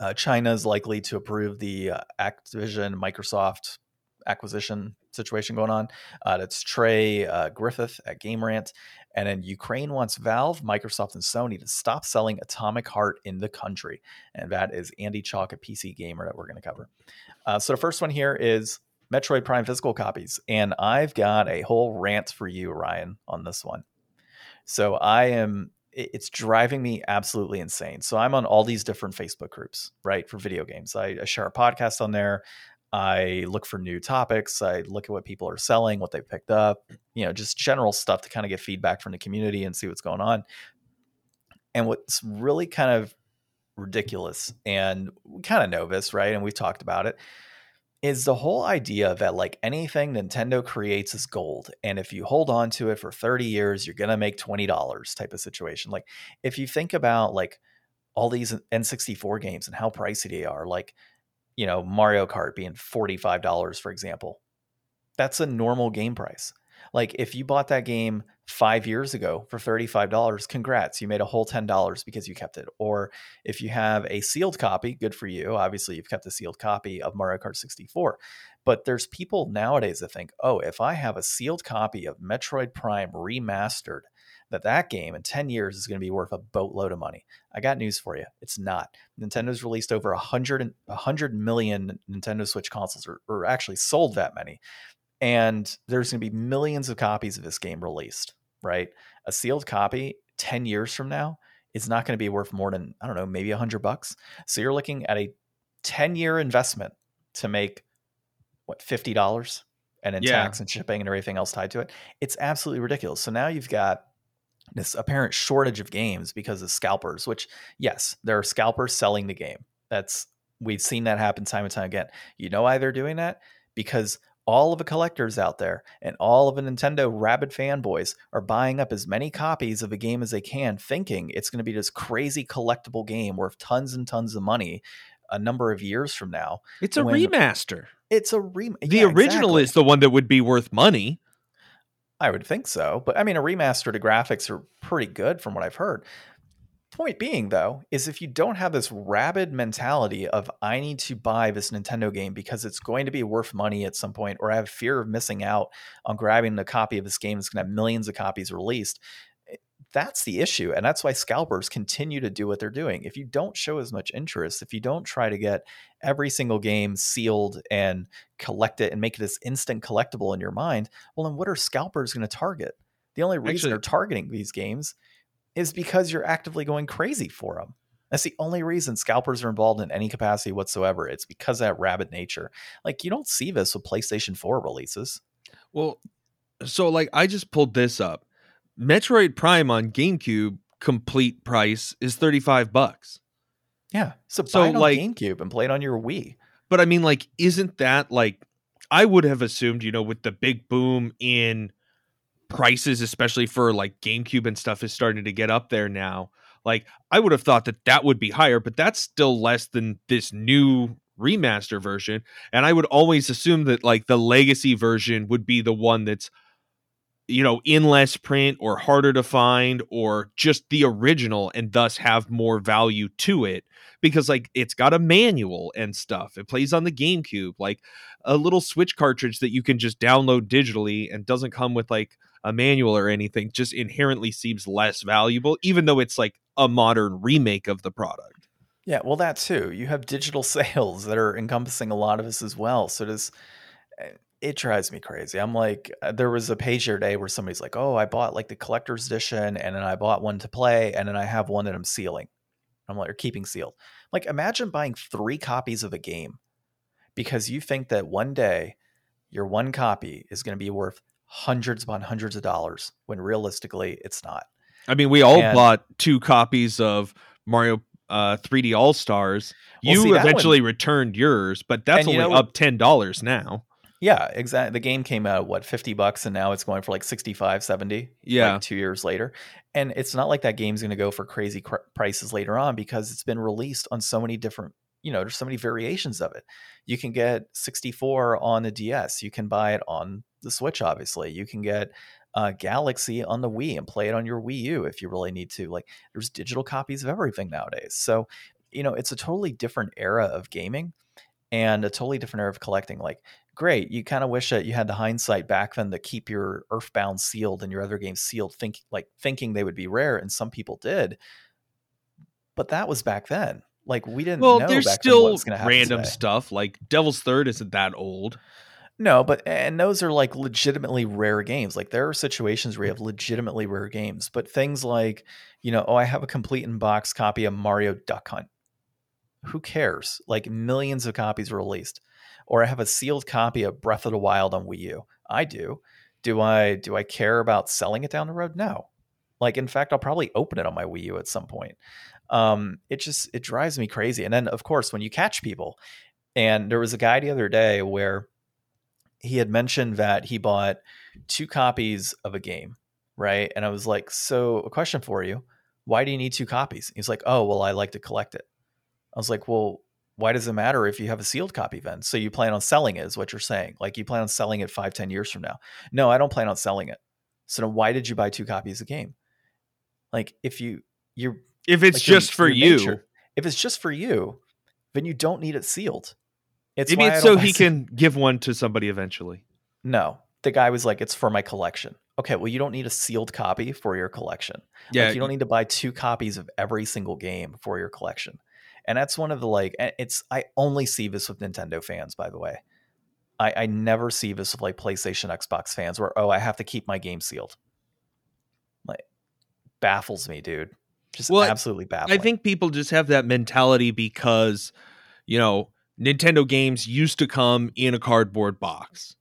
uh, China is likely to approve the uh, Activision Microsoft acquisition situation going on. Uh, that's Trey uh, Griffith at Game Rant. And then Ukraine wants Valve, Microsoft, and Sony to stop selling Atomic Heart in the country. And that is Andy Chalk, a PC gamer that we're going to cover. Uh, so the first one here is Metroid Prime physical copies. And I've got a whole rant for you, Ryan, on this one. So I am it's driving me absolutely insane. So I'm on all these different Facebook groups, right, for video games. I, I, share a podcast on there. I look for new topics. I look at what people are selling, what they've picked up, you know, just general stuff to kind of get feedback from the community and see what's going on. And what's really kind of ridiculous, and we kind of know this, right? And we've talked about it, is the whole idea that like anything Nintendo creates is gold. And if you hold on to it for 30 years, you're going to make $20 type of situation. Like if you think about like all these N64 games and how pricey they are, like you know, Mario Kart being $45, for example. That's a normal game price. Like if you bought that game five years ago for $35, congrats, you made a whole $10 because you kept it. Or if you have a sealed copy, good for you. Obviously, you've kept a sealed copy of Mario Kart 64. But there's people nowadays that think, oh, if I have a sealed copy of Metroid Prime remastered, that that game in 10 years is going to be worth a boatload of money. I got news for you. It's not. Nintendo's released over 100, 100 million Nintendo Switch consoles, or, or actually sold that many. And there's going to be millions of copies of this game released, right? A sealed copy 10 years from now is not going to be worth more than, I don't know, maybe 100 bucks. So you're looking at a 10 year investment to make what, $50? and then yeah. tax and shipping and everything else tied to it. It's absolutely ridiculous. So now you've got this apparent shortage of games because of scalpers, which, yes, there are scalpers selling the game. That's we've seen that happen time and time again. You know why they're doing that? Because all of the collectors out there and all of the Nintendo rabid fanboys are buying up as many copies of a game as they can, thinking it's going to be this crazy collectible game worth tons and tons of money a number of years from now. It's a remaster. It's a remake. The yeah, original exactly. is the one that would be worth money. I would think so. But I mean, a remaster to graphics are pretty good from what I've heard. Point being, though, is if you don't have this rabid mentality of I need to buy this Nintendo game because it's going to be worth money at some point, or I have fear of missing out on grabbing a copy of this game that's going to have millions of copies released, that's the issue. And that's why scalpers continue to do what they're doing. If you don't show as much interest, if you don't try to get every single game sealed and collect it and make it this instant collectible in your mind, well, then what are scalpers going to target? The only reason Actually, they're targeting these games is because you're actively going crazy for them. That's the only reason scalpers are involved in any capacity whatsoever. It's because of that rabid nature. Like you don't see this with PlayStation 4 releases. Well, so like I just pulled this up Metroid Prime on GameCube complete price is 35 bucks. Yeah. So, so buy it on like, GameCube and play it on your Wii. But I mean, like, isn't that like I would have assumed, you know, with the big boom in prices, especially for like GameCube and stuff, is starting to get up there now. Like, I would have thought that that would be higher, but that's still less than this new remaster version. And I would always assume that like the legacy version would be the one that's you know, in less print or harder to find or just the original and thus have more value to it because like it's got a manual and stuff. It plays on the GameCube, like a little Switch cartridge that you can just download digitally and doesn't come with like a manual or anything just inherently seems less valuable even though it's like a modern remake of the product. Yeah, well that too. You have digital sales that are encompassing a lot of this as well. So does eh, it drives me crazy. I'm like, uh, there was a page here today where somebody's like, "Oh, I bought like the collector's edition, and then I bought one to play, and then I have one that I'm sealing." I'm like, or keeping sealed. Like, imagine buying three copies of a game because you think that one day your one copy is going to be worth hundreds upon hundreds of dollars when realistically it's not. I mean, we all and, bought two copies of Mario uh 3D All Stars. You see, eventually one, returned yours, but that's only up ten dollars now. Yeah, exactly. The game came out what 50 bucks and now it's going for like 65, 70 yeah. Like 2 years later. And it's not like that game's going to go for crazy cr- prices later on because it's been released on so many different, you know, there's so many variations of it. You can get 64 on the DS, you can buy it on the Switch obviously. You can get uh, Galaxy on the Wii and play it on your Wii U if you really need to. Like there's digital copies of everything nowadays. So, you know, it's a totally different era of gaming and a totally different era of collecting. Like great. You kind of wish that you had the hindsight back then to keep your Earthbound sealed and your other games sealed, think like thinking they would be rare, and some people did. But that was back then. Like we didn't. Well, there's still random today. stuff. Like Devil's Third isn't that old. No, but and those are like legitimately rare games. Like there are situations where you have legitimately rare games, but things like, you know, oh, I have a complete in box copy of Mario Duck Hunt. Who cares? Like millions of copies released or I have a sealed copy of Breath of the Wild on Wii U. I do. Do I do I care about selling it down the road? No. Like in fact, I'll probably open it on my Wii U at some point. Um, it just it drives me crazy. And then of course, when you catch people, and there was a guy the other day where he had mentioned that he bought two copies of a game, right? And I was like, so a question for you. Why do you need two copies? He's like, oh, well, I like to collect it. I was like, well, why does it matter if you have a sealed copy then? So you plan on selling it, is what you're saying. Like you plan on selling it five, ten years from now. No, I don't plan on selling it. So then why did you buy two copies of the game? Like if you you're if it's like just your, for your you, nature, if it's just for you, then you don't need it sealed. It's Maybe it's so he can give one to somebody eventually. No, the guy was like, "It's for my collection." Okay, well, you don't need a sealed copy for your collection. Yeah, like, you don't need to buy two copies of every single game for your collection and that's one of the like it's i only see this with nintendo fans by the way. I i never see this with like playstation xbox fans where oh i have to keep my game sealed. Like baffles me dude. Just well, absolutely baffling. i think people just have that mentality because you know nintendo games used to come in a cardboard box.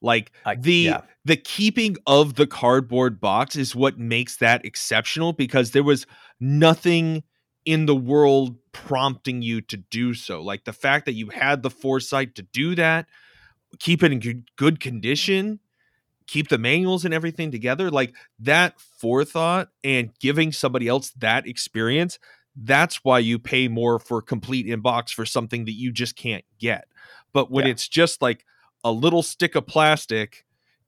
Like I, the yeah. the keeping of the cardboard box is what makes that exceptional because there was nothing in the world prompting you to do so. Like the fact that you had the foresight to do that, keep it in good condition, keep the manuals and everything together, like that forethought and giving somebody else that experience, that's why you pay more for complete inbox for something that you just can't get. But when yeah. it's just like a little stick of plastic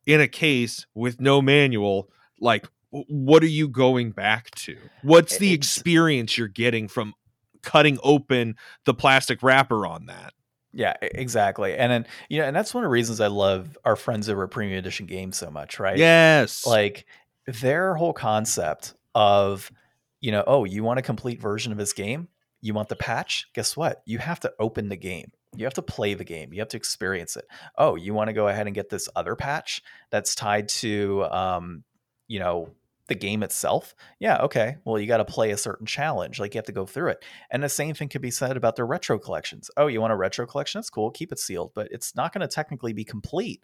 in a case with no manual, like what are you going back to? What's the experience you're getting from cutting open the plastic wrapper on that? Yeah, exactly. And then, you know, and that's one of the reasons I love our friends over at Premium Edition Games so much, right? Yes. Like their whole concept of, you know, oh, you want a complete version of this game? You want the patch? Guess what? You have to open the game. You have to play the game. You have to experience it. Oh, you want to go ahead and get this other patch that's tied to um, you know, the game itself, yeah, okay. Well, you got to play a certain challenge. Like you have to go through it. And the same thing could be said about their retro collections. Oh, you want a retro collection? That's cool. Keep it sealed, but it's not going to technically be complete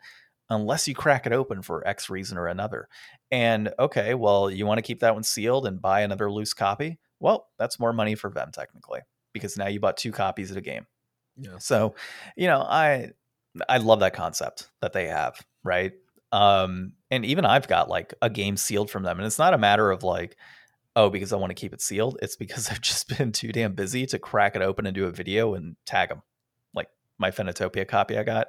unless you crack it open for X reason or another. And okay, well, you want to keep that one sealed and buy another loose copy? Well, that's more money for them technically because now you bought two copies of the game. Yeah. So, you know, I I love that concept that they have, right? Um, and even I've got like a game sealed from them, and it's not a matter of like, oh, because I want to keep it sealed. It's because I've just been too damn busy to crack it open and do a video and tag them. Like my Phoenotopia copy I got,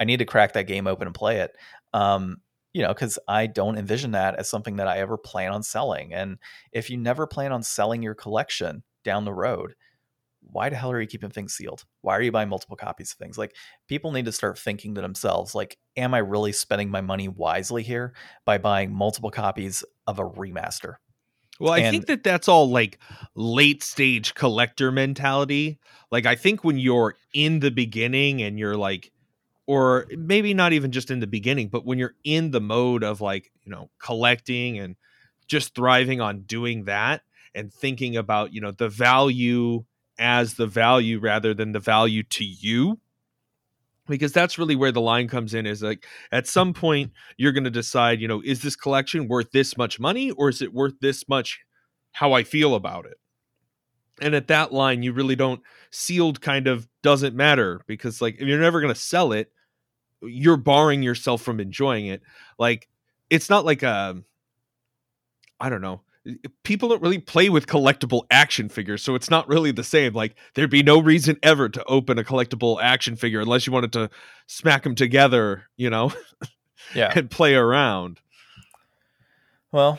I need to crack that game open and play it. Um, you know, because I don't envision that as something that I ever plan on selling. And if you never plan on selling your collection down the road, why the hell are you keeping things sealed? Why are you buying multiple copies of things? Like people need to start thinking to themselves, like, am I really spending my money wisely here by buying multiple copies of a remaster? Well, I and, think that that's all like late stage collector mentality. Like I think when you're in the beginning and you're like or maybe not even just in the beginning, but when you're in the mode of like, you know, collecting and just thriving on doing that and thinking about, you know, the value as the value rather than the value to you. Because that's really where the line comes in is like at some point you're going to decide you know is this collection worth this much money or is it worth this much how i feel about it? And at that line you really don't sealed kind of doesn't matter because like if you're never going to sell it you're barring yourself from enjoying it. Like it's not like a um, don't know people don't really play with collectible action figures so it's not really the same. Like there'd be no reason ever to open a collectible action figure unless you wanted to smack them together you know yeah. and play around. Well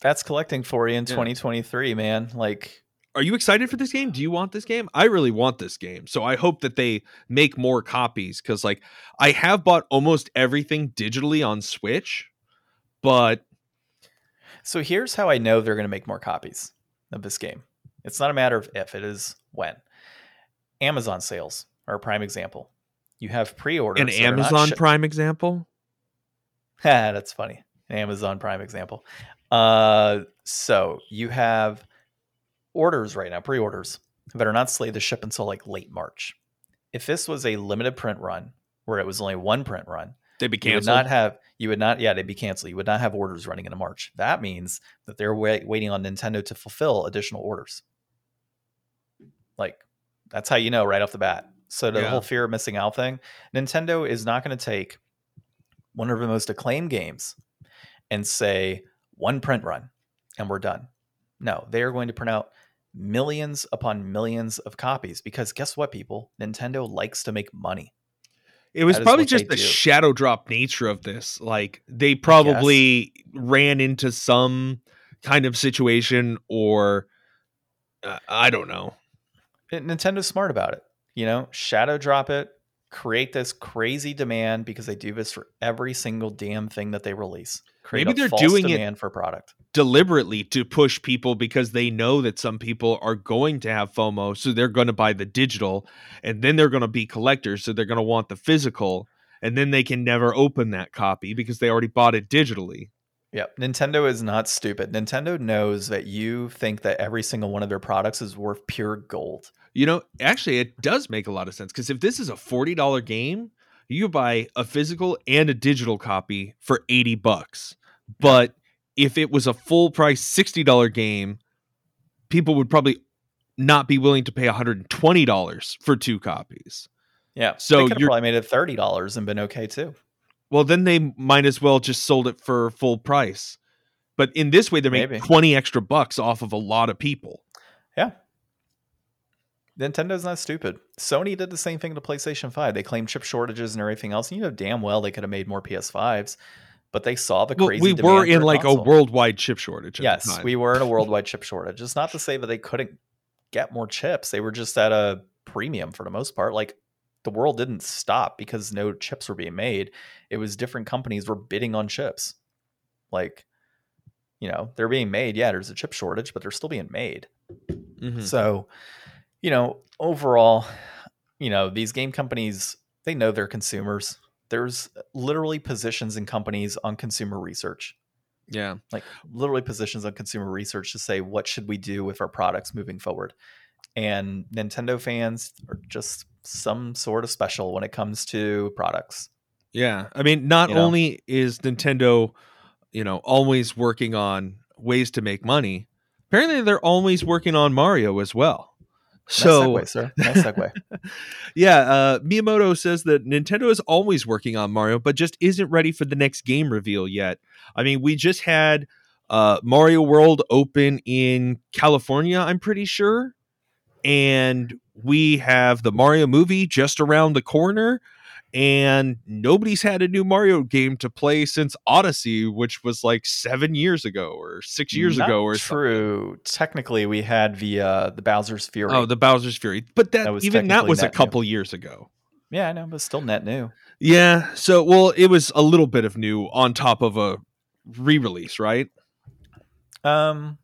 that's collecting for you in yeah. 2023 man. Like are you excited for this game? Do you want this game? I really want this game so i hope that they make more copies because like i have bought almost everything digitally on switch but so here's how I know they're going to make more copies of this game. It's not a matter of if, it is when. Amazon sales are a prime example. You have pre-orders. An Amazon sh- Prime example? That's funny. An Amazon Prime example. Uh, so you have orders right now, pre-orders that are not slated to ship until like late March. If this was a limited print run where it was only one print run, They'd be canceled. You would not have. You would not. Yeah, they'd be canceled. You would not have orders running into March. That means that they're wait, waiting on Nintendo to fulfill additional orders. Like that's how you know right off the bat. So the yeah. whole fear of missing out thing, Nintendo is not going to take one of the most acclaimed games and say one print run and we're done. No, they are going to print out millions upon millions of copies because guess what, people? Nintendo likes to make money. It was probably just the do. shadow drop nature of this. Like they probably ran into some kind of situation or uh, I don't know. Nintendo's smart about it. You know, shadow drop it, create this crazy demand because they do this for every single damn thing that they release. Create Maybe they're doing demand it for product deliberately to push people because they know that some people are going to have FOMO, so they're going to buy the digital, and then they're going to be collectors, so they're going to want the physical, and then they can never open that copy because they already bought it digitally. Yeah, Nintendo is not stupid. Nintendo knows that you think that every single one of their products is worth pure gold. You know, actually, it does make a lot of sense because if this is a $40 game, you buy a physical and a digital copy for 80 bucks. But if it was a full price $60 game, people would probably not be willing to pay $120 for two copies. Yeah. So you probably made it $30 and been okay too. Well, then they might as well just sold it for full price. But in this way, they're making Maybe. 20 extra bucks off of a lot of people. Yeah. Nintendo's not stupid. Sony did the same thing to PlayStation 5. They claimed chip shortages and everything else. And You know damn well they could have made more PS5s, but they saw the crazy. Well, we were in like console. a worldwide chip shortage. yes, we were in a worldwide chip shortage. It's not to say that they couldn't get more chips. They were just at a premium for the most part. Like the world didn't stop because no chips were being made. It was different companies were bidding on chips. Like, you know, they're being made. Yeah, there's a chip shortage, but they're still being made. Mm-hmm. So you know, overall, you know, these game companies, they know their consumers. There's uh, literally positions in companies on consumer research. Yeah. Like literally positions on consumer research to say what should we do with our products moving forward. And Nintendo fans are just some sort of special when it comes to products. Yeah. I mean, not you know? only is Nintendo, you know, always working on ways to make money, apparently they're always working on Mario as well. So, nice segue, sir. Nice segue. yeah, uh, Miyamoto says that Nintendo is always working on Mario, but just isn't ready for the next game reveal yet. I mean, we just had uh, Mario World open in California, I'm pretty sure, and we have the Mario movie just around the corner, and nobody's had a new Mario game to play since Odyssey, which was like seven years ago or six years Not ago or true. something. Technically, we had the uh, the Bowser's Fury. Oh, the Bowser's Fury, but that, That was even that was a net new. couple years ago. yeah, I know, but still net new. Yeah, so well, it was a little bit of new on top of a re-release, right? Um,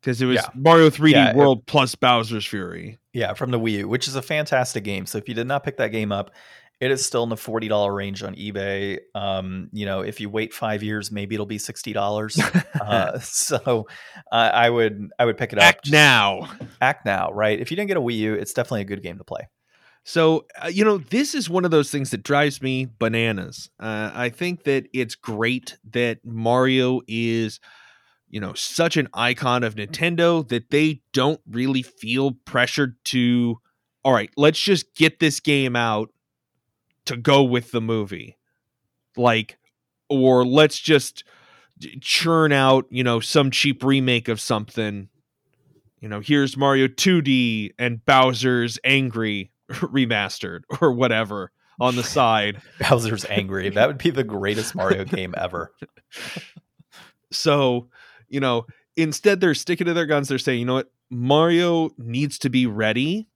Because it was Yeah. Mario 3D Yeah, it- World plus Bowser's Fury. yeah, from the Wii U, which is a fantastic game. So if you did not pick that game up, it is still in the forty dollar range on eBay. Um, you know, if you wait five years, maybe it'll be sixty dollars. uh, so uh, I would I would pick it up. Act now. act now, right? If you didn't get a Wii U, it's definitely a good game to play. So, uh, you know, this is one of those things that drives me bananas. Uh, I think that it's great that Mario is, you know, such an icon of Nintendo that they don't really feel pressured to, all right, let's just get this game out to go with the movie. Like, or let's just churn out, you know, some cheap remake of something. You know, here's Mario 2D and Bowser's Angry remastered or whatever on the side. Bowser's angry. That would be the greatest Mario game ever. So, you know, instead they're sticking to their guns. They're saying, you know what? Mario needs to be ready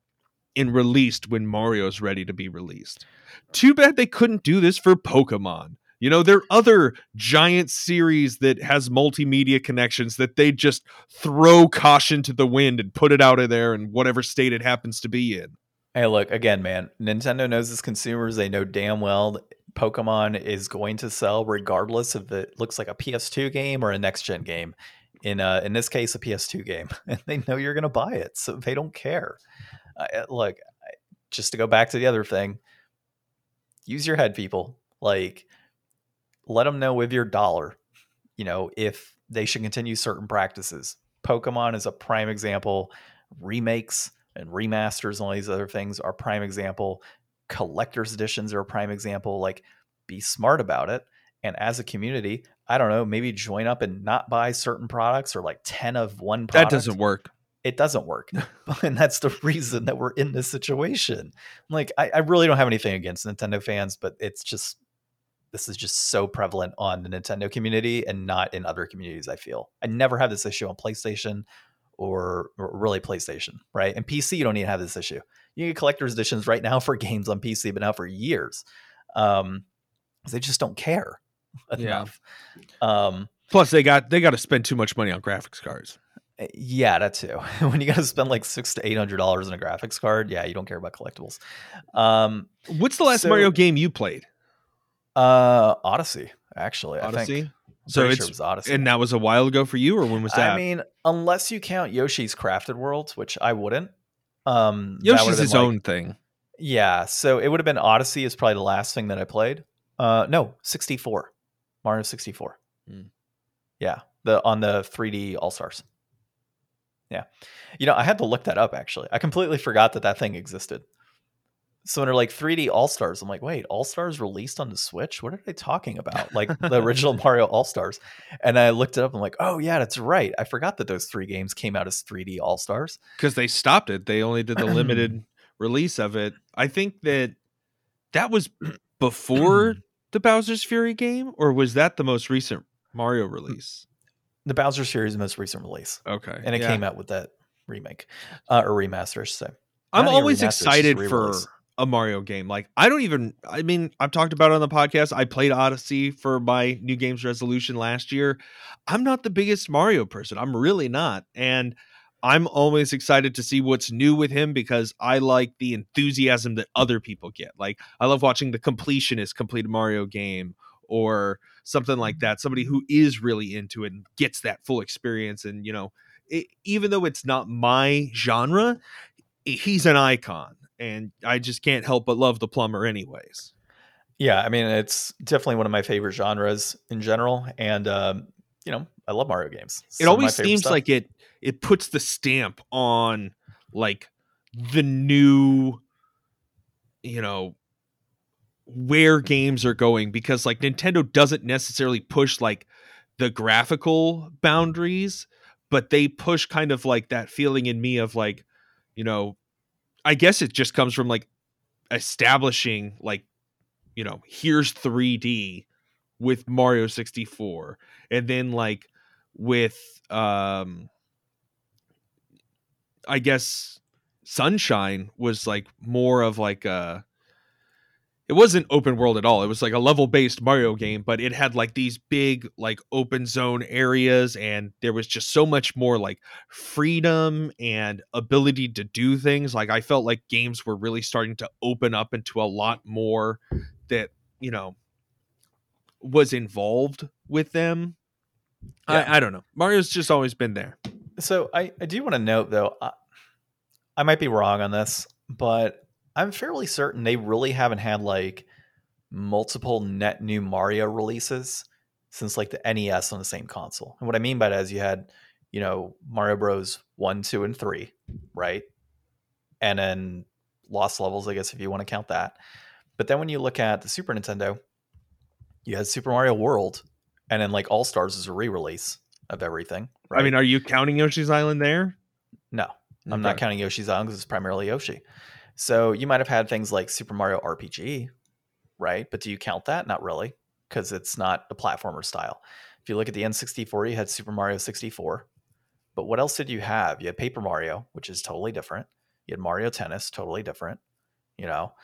and released when Mario's ready to be released. Too bad they couldn't do this for Pokemon. You know, there are other giant series that has multimedia connections that they just throw caution to the wind and put it out of there in whatever state it happens to be in. Hey, look again, man. Nintendo knows its consumers. They know damn well Pokemon is going to sell regardless if it looks like a PS2 game or a next gen game. In uh, in this case, a PS2 game, and they know you're going to buy it, so they don't care. Uh, look, just to go back to the other thing, use your head, people. Like, let them know with your dollar, you know, if they should continue certain practices. Pokemon is a prime example. Remakes and remasters and all these other things are prime example. Collector's editions are a prime example. Like, be smart about it. And as a community, I don't know, maybe join up and not buy certain products or like 10 of one That doesn't work. It doesn't work. and that's the reason that we're in this situation. Like, I, I really don't have anything against Nintendo fans, but it's just, this is just so prevalent on the Nintendo community and not in other communities, I feel. I never had this issue on PlayStation or, or really PlayStation, right? And PC, you don't even have this issue. You get collector's editions right now for games on PC, but now for years. Um, they just don't care Yeah. Um, Plus, they got they got to spend too much money on graphics cards. Uh, Yeah, that too. when you got to spend like six to eight hundred dollars on a graphics card, yeah, you don't care about collectibles. Um, What's the last So- Mario game you played? uh, Odyssey, actually, I Odyssey. So it's sure it was Odyssey. and that was a while ago for you, or when was that? I mean, unless you count Yoshi's Crafted World, which I wouldn't. Um, Yoshi's his like- own thing. Yeah, so it would have been Odyssey is probably the last thing that I played. Uh, no, sixty four, Mario sixty four. Hmm. Yeah, the on the 3D All Stars. Yeah, you know I had to look that up actually. I completely forgot that that thing existed. So when they're like 3D All Stars, I'm like, wait, All Stars released on the Switch? What are they talking about? Like the original Mario All Stars? And I looked it up. I'm like, oh yeah, that's right. I forgot that those three games came out as 3D All Stars. because they stopped it. They only did the limited release of it. I think that that was before the Bowser's Fury game, or was that the most recent Mario release? The is the most recent release. Okay, and it yeah. came out with that remake uh, or remaster. Say. I'm always remaster, excited for a Mario game. Like I don't even. I mean, I've talked about it on the podcast. I played Odyssey for my New Games resolution last year. I'm not the biggest Mario person. I'm really not, and I'm always excited to see what's new with him because I like the enthusiasm that other people get. Like I love watching the completionist complete Mario game or something like that. Somebody who is really into it and gets that full experience. And you know, it, even though it's not my genre, he's an icon and I just can't help but love the plumber anyways. Yeah, I mean it's definitely one of my favorite genres in general, and um, you know I love Mario games. It always seems stuff. like it it puts the stamp on like the new you know where games are going because like Nintendo doesn't necessarily push like the graphical boundaries but they push kind of like that feeling in me of like you know I guess it just comes from like establishing like you know, here's 3D with Mario 64. And then like with um I guess Sunshine was like more of like a it wasn't open world at all. It was like a level based Mario game, but it had like these big like open zone areas and there was just so much more like freedom and ability to do things. Like I felt like games were really starting to open up into a lot more that, you know, was involved with them. Yeah. I, I don't know. Mario's just always been there. So I, I do want to note though, I, I might be wrong on this, but I'm fairly certain they really haven't had like multiple net new Mario releases since like the NES on the same console. And what I mean by that is you had, you know, Mario Bros. 1, 2, and 3, right? And then Lost Levels, I guess, if you want to count that. But then when you look at the Super Nintendo, you had Super Mario World, and then like All Stars is a re release of everything. Right? I mean, are you counting Yoshi's Island there? No, I'm okay. not counting Yoshi's Island because it's primarily Yoshi. So you might have had things like Super Mario RPG, right? But do you count that? Not really, because it's not a platformer style. If you look at the N64, you had Super Mario 64. But what else did you have? You had Paper Mario, which is totally different. You had Mario Tennis, totally different. You know,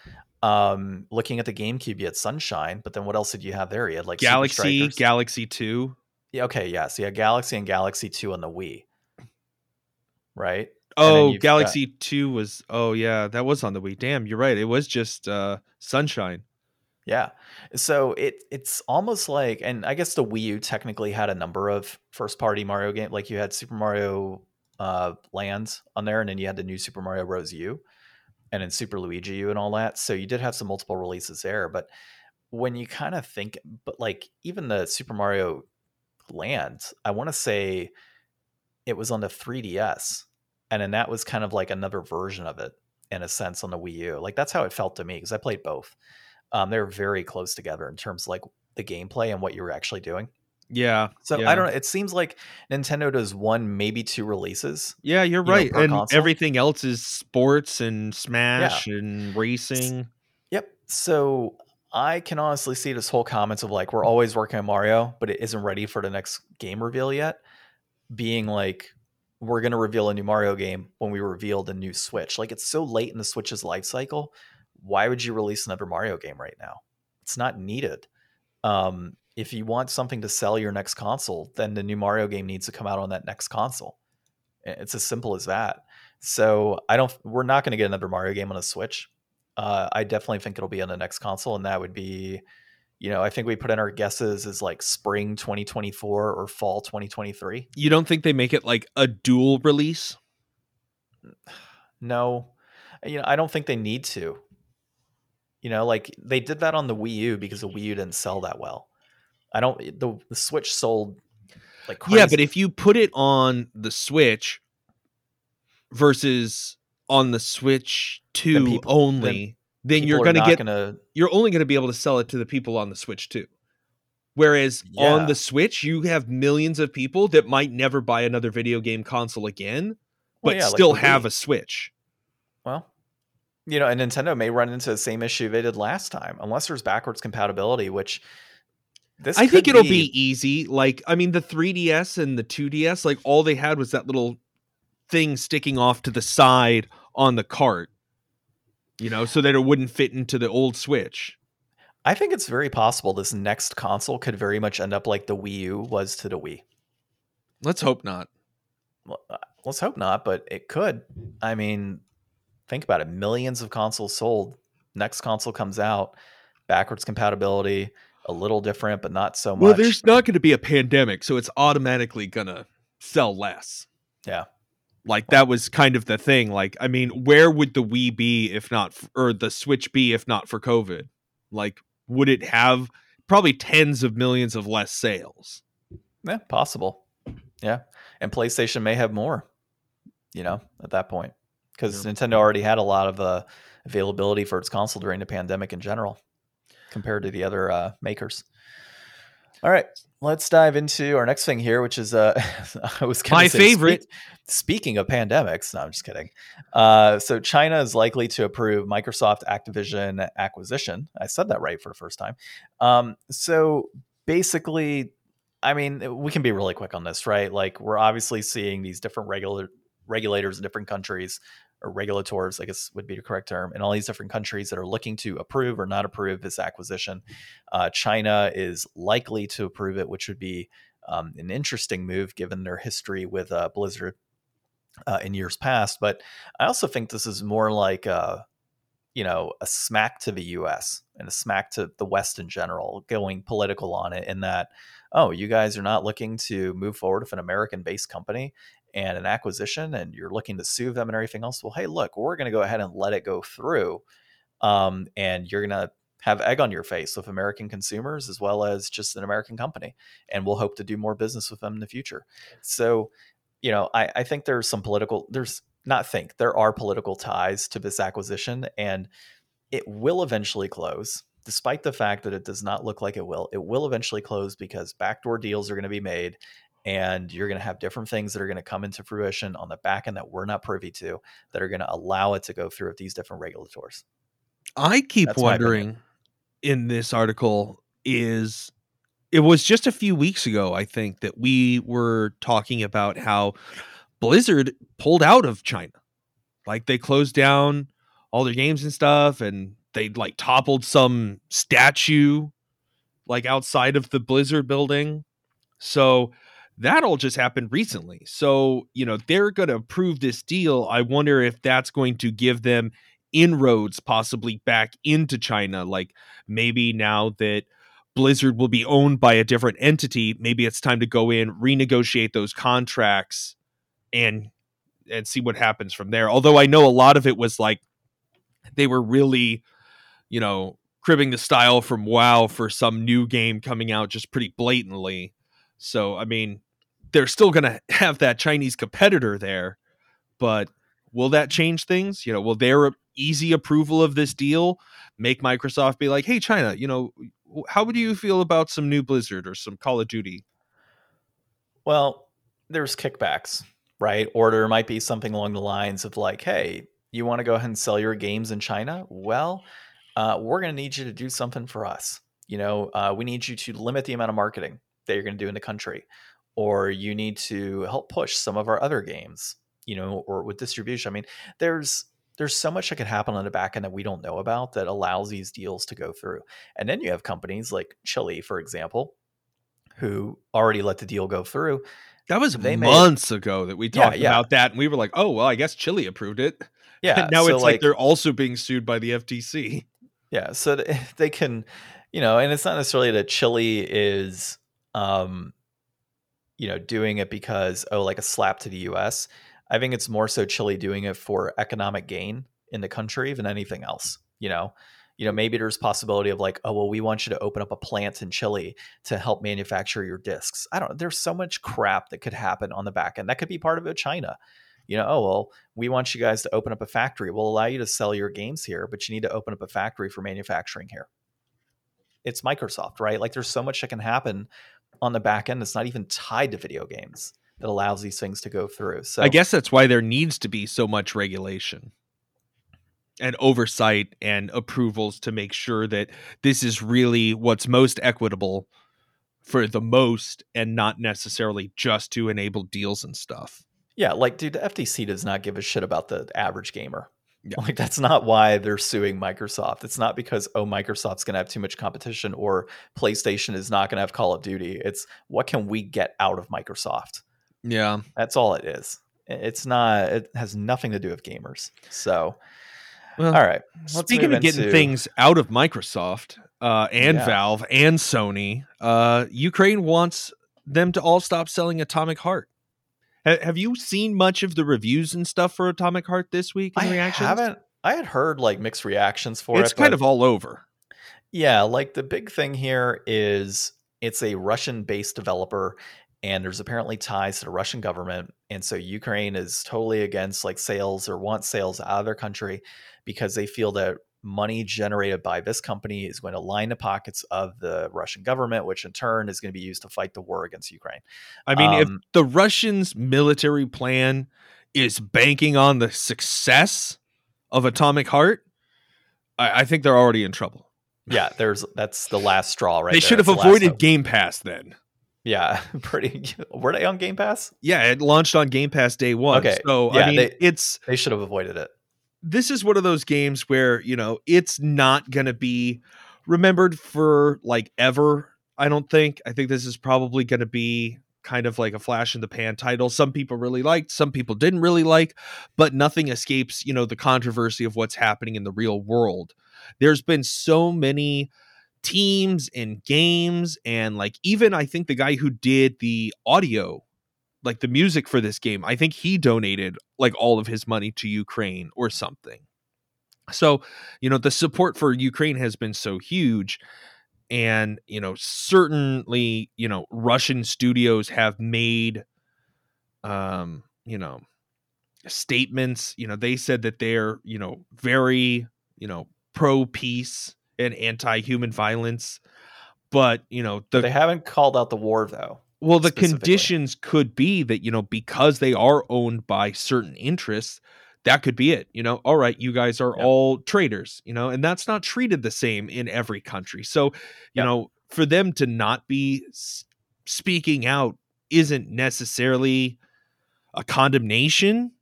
um, looking at the GameCube, you had Sunshine, but then what else did you have there? You had like Galaxy, Galaxy Two. Yeah, okay, yeah. So you had Galaxy and Galaxy Two on the Wii, right? Oh, Galaxy got, 2 was oh yeah, that was on the Wii. Damn, you're right. It was just uh Sunshine. Yeah. So it it's almost like and I guess the Wii U technically had a number of first party Mario game like you had Super Mario uh Lands on there and then you had the new Super Mario Bros. U and then Super Luigi U and all that. So you did have some multiple releases there, but when you kind of think but like even the Super Mario Land, I want to say it was on the 3DS and then that was kind of like another version of it in a sense on the Wii U. Like that's how it felt to me because I played both. Um, they're very close together in terms of like the gameplay and what you were actually doing. Yeah. So yeah. I don't know. It seems like Nintendo does one, maybe two releases. Yeah, you're you right. Know, and console. everything else is sports and Smash yeah. and racing. Yep. So I can honestly see this whole comments of like we're always working on Mario, but it isn't ready for the next game reveal yet. Being like we're going to reveal a new Mario game when we reveal the new Switch. Like it's so late in the Switch's life cycle. Why would you release another Mario game right now? It's not needed. Um, if you want something to sell your next console, then the new Mario game needs to come out on that next console. It's as simple as that. So I don't. We're not going to get another Mario game on a Switch. Uh, I definitely think it'll be on the next console, and that would be you know, I think we put in our guesses as like spring 2024 or fall 2023. You don't think they make it like a dual release? No. You know, I don't think they need to. You know, like they did that on the Wii U because the Wii U didn't sell that well. I don't eh, the, the Switch sold like crazy. Yeah, but if you put it on the Switch versus on the Switch 2 people, only then you're going to get gonna... you're only going to be able to sell it to the people on the Switch too. Whereas yeah. on the Switch, you have millions of people that might never buy another video game console again, but well, yeah, still like have a Switch. Well, you know, and Nintendo may run into the same issue they did last time, unless there's backwards compatibility, which this I think it'll be... be easy. Like, I mean, the 3DS and the 2DS, like all they had was that little thing sticking off to the side on the cart you know, so that it wouldn't fit into the old Switch. I think it's very possible this next console could very much end up like the Wii U was to the Wii. Let's hope not. Uh, let's hope not, but it could. I mean, think about it. Millions of consoles sold. Next console comes out, backwards compatibility, a little different, but not so much. Well, there's not going to be a pandemic, so it's automatically going to sell less. Yeah. Like that was kind of the thing. Like, I mean, where would the Wii be if not, for, or the Switch be if not for COVID? Like, would it have probably tens of millions of less sales? Yeah, possible. Yeah, and PlayStation may have more. You know, at that point, because yeah. Nintendo already had a lot of uh, availability for its console during the pandemic in general, compared to the other uh, makers. All right, let's dive into our next thing here, which is uh, I was my favorite. Speak, speaking of pandemics, no, I'm just kidding. Uh, so China is likely to approve Microsoft Activision acquisition. I said that right for the first time. Um, so basically, I mean, we can be really quick on this, right? Like we're obviously seeing these different regular regulators in different countries or regulators, I guess would be the correct term, in all these different countries that are looking to approve or not approve this acquisition. Uh, China is likely to approve it, which would be um, an interesting move given their history with uh, Blizzard uh, in years past. But I also think this is more like a, you know, a smack to the U.S. and a smack to the West in general, going political on it. In that, oh, you guys are not looking to move forward with an American-based company and an acquisition and you're looking to sue them and everything else, well, hey, look, we're going to go ahead and let it go through. Um, and you're going to have egg on your face with American consumers as well as just an American company. And we'll hope to do more business with them in the future. So, you know, I, I think there's some political, there's not think, there are political ties to this acquisition and it will eventually close despite the fact that it does not look like it will, it will eventually close because backdoor deals are going to be made and you're going to have different things that are going to come into fruition on the back end that we're not privy to that are going to allow it to go through with these different regulators. I keep That's wondering in this article is it was just a few weeks ago I think that we were talking about how Blizzard pulled out of China. Like they closed down all their games and stuff and they like toppled some statue like outside of the Blizzard building. So that all just happened recently. So, you know, they're going to approve this deal. I wonder if that's going to give them inroads possibly back into China. Like maybe now that Blizzard will be owned by a different entity, maybe it's time to go in, renegotiate those contracts and and see what happens from there. Although I know a lot of it was like they were really, you know, cribbing the style from WoW for some new game coming out just pretty blatantly. So, I mean, they're still going to have that Chinese competitor there, but will that change things? You know, will their easy approval of this deal make Microsoft be like, "Hey, China, you know, how would you feel about some new Blizzard or some Call of Duty?" Well, there's kickbacks, right? Or there might be something along the lines of like, "Hey, you want to go ahead and sell your games in China? Well, uh, we're going to need you to do something for us. You know, uh, we need you to limit the amount of marketing that you're going to do in the country or you need to help push some of our other games you know or with distribution. I mean there's there's so much that could happen on the back end that we don't know about that allows these deals to go through. And then you have companies like chile for example who already let the deal go through. That was they months made, ago that we talked yeah, yeah. about that and we were like oh well i guess chile approved it. Yeah and now so it's like, like they're also being sued by the ftc yeah so they can you know and it's not necessarily that chile is um you know, doing it because oh, like a slap to the U.S. I think it's more so Chile doing it for economic gain in the country than anything else. You know, you know, maybe there's possibility of like, oh, well, we want you to open up a plant in Chile to help manufacture your discs. I don't. Know. There's so much crap that could happen on the back end. That could be part of it. China. You know, oh well, we want you guys to open up a factory. We'll allow you to sell your games here, but you need to open up a factory for manufacturing here. It's Microsoft, right? Like, there's so much that can happen on the back end that's not even tied to video games that allows these things to go through. So I guess that's why there needs to be so much regulation and oversight and approvals to make sure that this is really what's most equitable for the most and not necessarily just to enable deals and stuff. Yeah, like dude, the FTC does not give a shit about the average gamer. Yeah. Like that's not why they're suing Microsoft. It's not because oh Microsoft's going to have too much competition or PlayStation is not going to have Call of Duty. It's what can we get out of Microsoft? Yeah. That's all it is. It's not it has nothing to do with gamers. So well, all right. Speaking of getting things out of Microsoft uh, and yeah. Valve and Sony, uh, Ukraine wants them to all stop selling Atomic Heart. Have you seen much of the reviews and stuff for Atomic Heart this week? I reactions? haven't. I had heard like mixed reactions for it's it. It's kind of all over. Yeah, like the big thing here is it's a Russian-based developer, and there's apparently ties to the Russian government, and so Ukraine is totally against like sales or wants sales out of their country because they feel that money generated by this company is going to line the pockets of the Russian government, which in turn is going to be used to fight the war against Ukraine. I mean, um, if the Russians' military plan is banking on the success of Atomic Heart, I, I think they're already in trouble. Yeah, there's that's the last straw, right? They there. should have avoided Game Pass then. Yeah, pretty. Were they on Game Pass? Yeah, it launched on Game Pass day one. Okay, so yeah, I mean, they, it's they should have avoided it. This is one of those games where you know it's not going to be remembered for like ever. I don't think. I think this is probably going to be kind of like a flash in the pan title. Some people really liked, some people didn't really like, but nothing escapes, you know, the controversy of what's happening in the real world. There's been so many teams and games and like even I think the guy who did the audio like the music for this game, I think he donated like all of his money to Ukraine or something. So, you know, the support for Ukraine has been so huge and you know certainly you know russian studios have made um you know statements you know they said that they're you know very you know pro peace and anti human violence but you know the, they haven't called out the war though well the conditions could be that you know because they are owned by certain interests that could be it. You know, all right, you guys are all traitors, you know, and that's not treated the same in every country. So, you know, for them to not be speaking out isn't necessarily a condemnation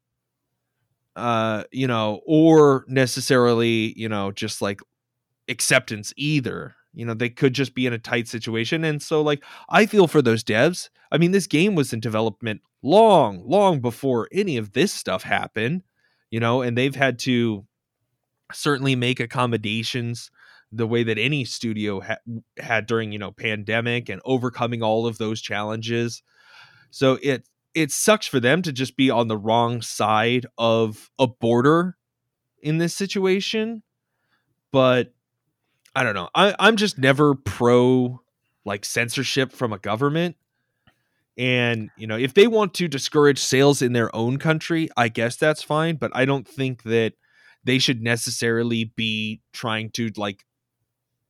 uh you know or necessarily you know just like acceptance either you know they could just be in a tight situation and so like i feel for those devs. I mean this game was in development long long before any of this stuff happened you know, and they've had to certainly make accommodations the way that any studio ha- had during you know pandemic and overcoming all of those challenges. So it it sucks for them to just be on the wrong side of a border in this situation but i don't know I, i'm just never pro like censorship from a government and, you know, if they want to discourage sales in their own country, I guess that's fine. But I don't think that they should necessarily be trying to like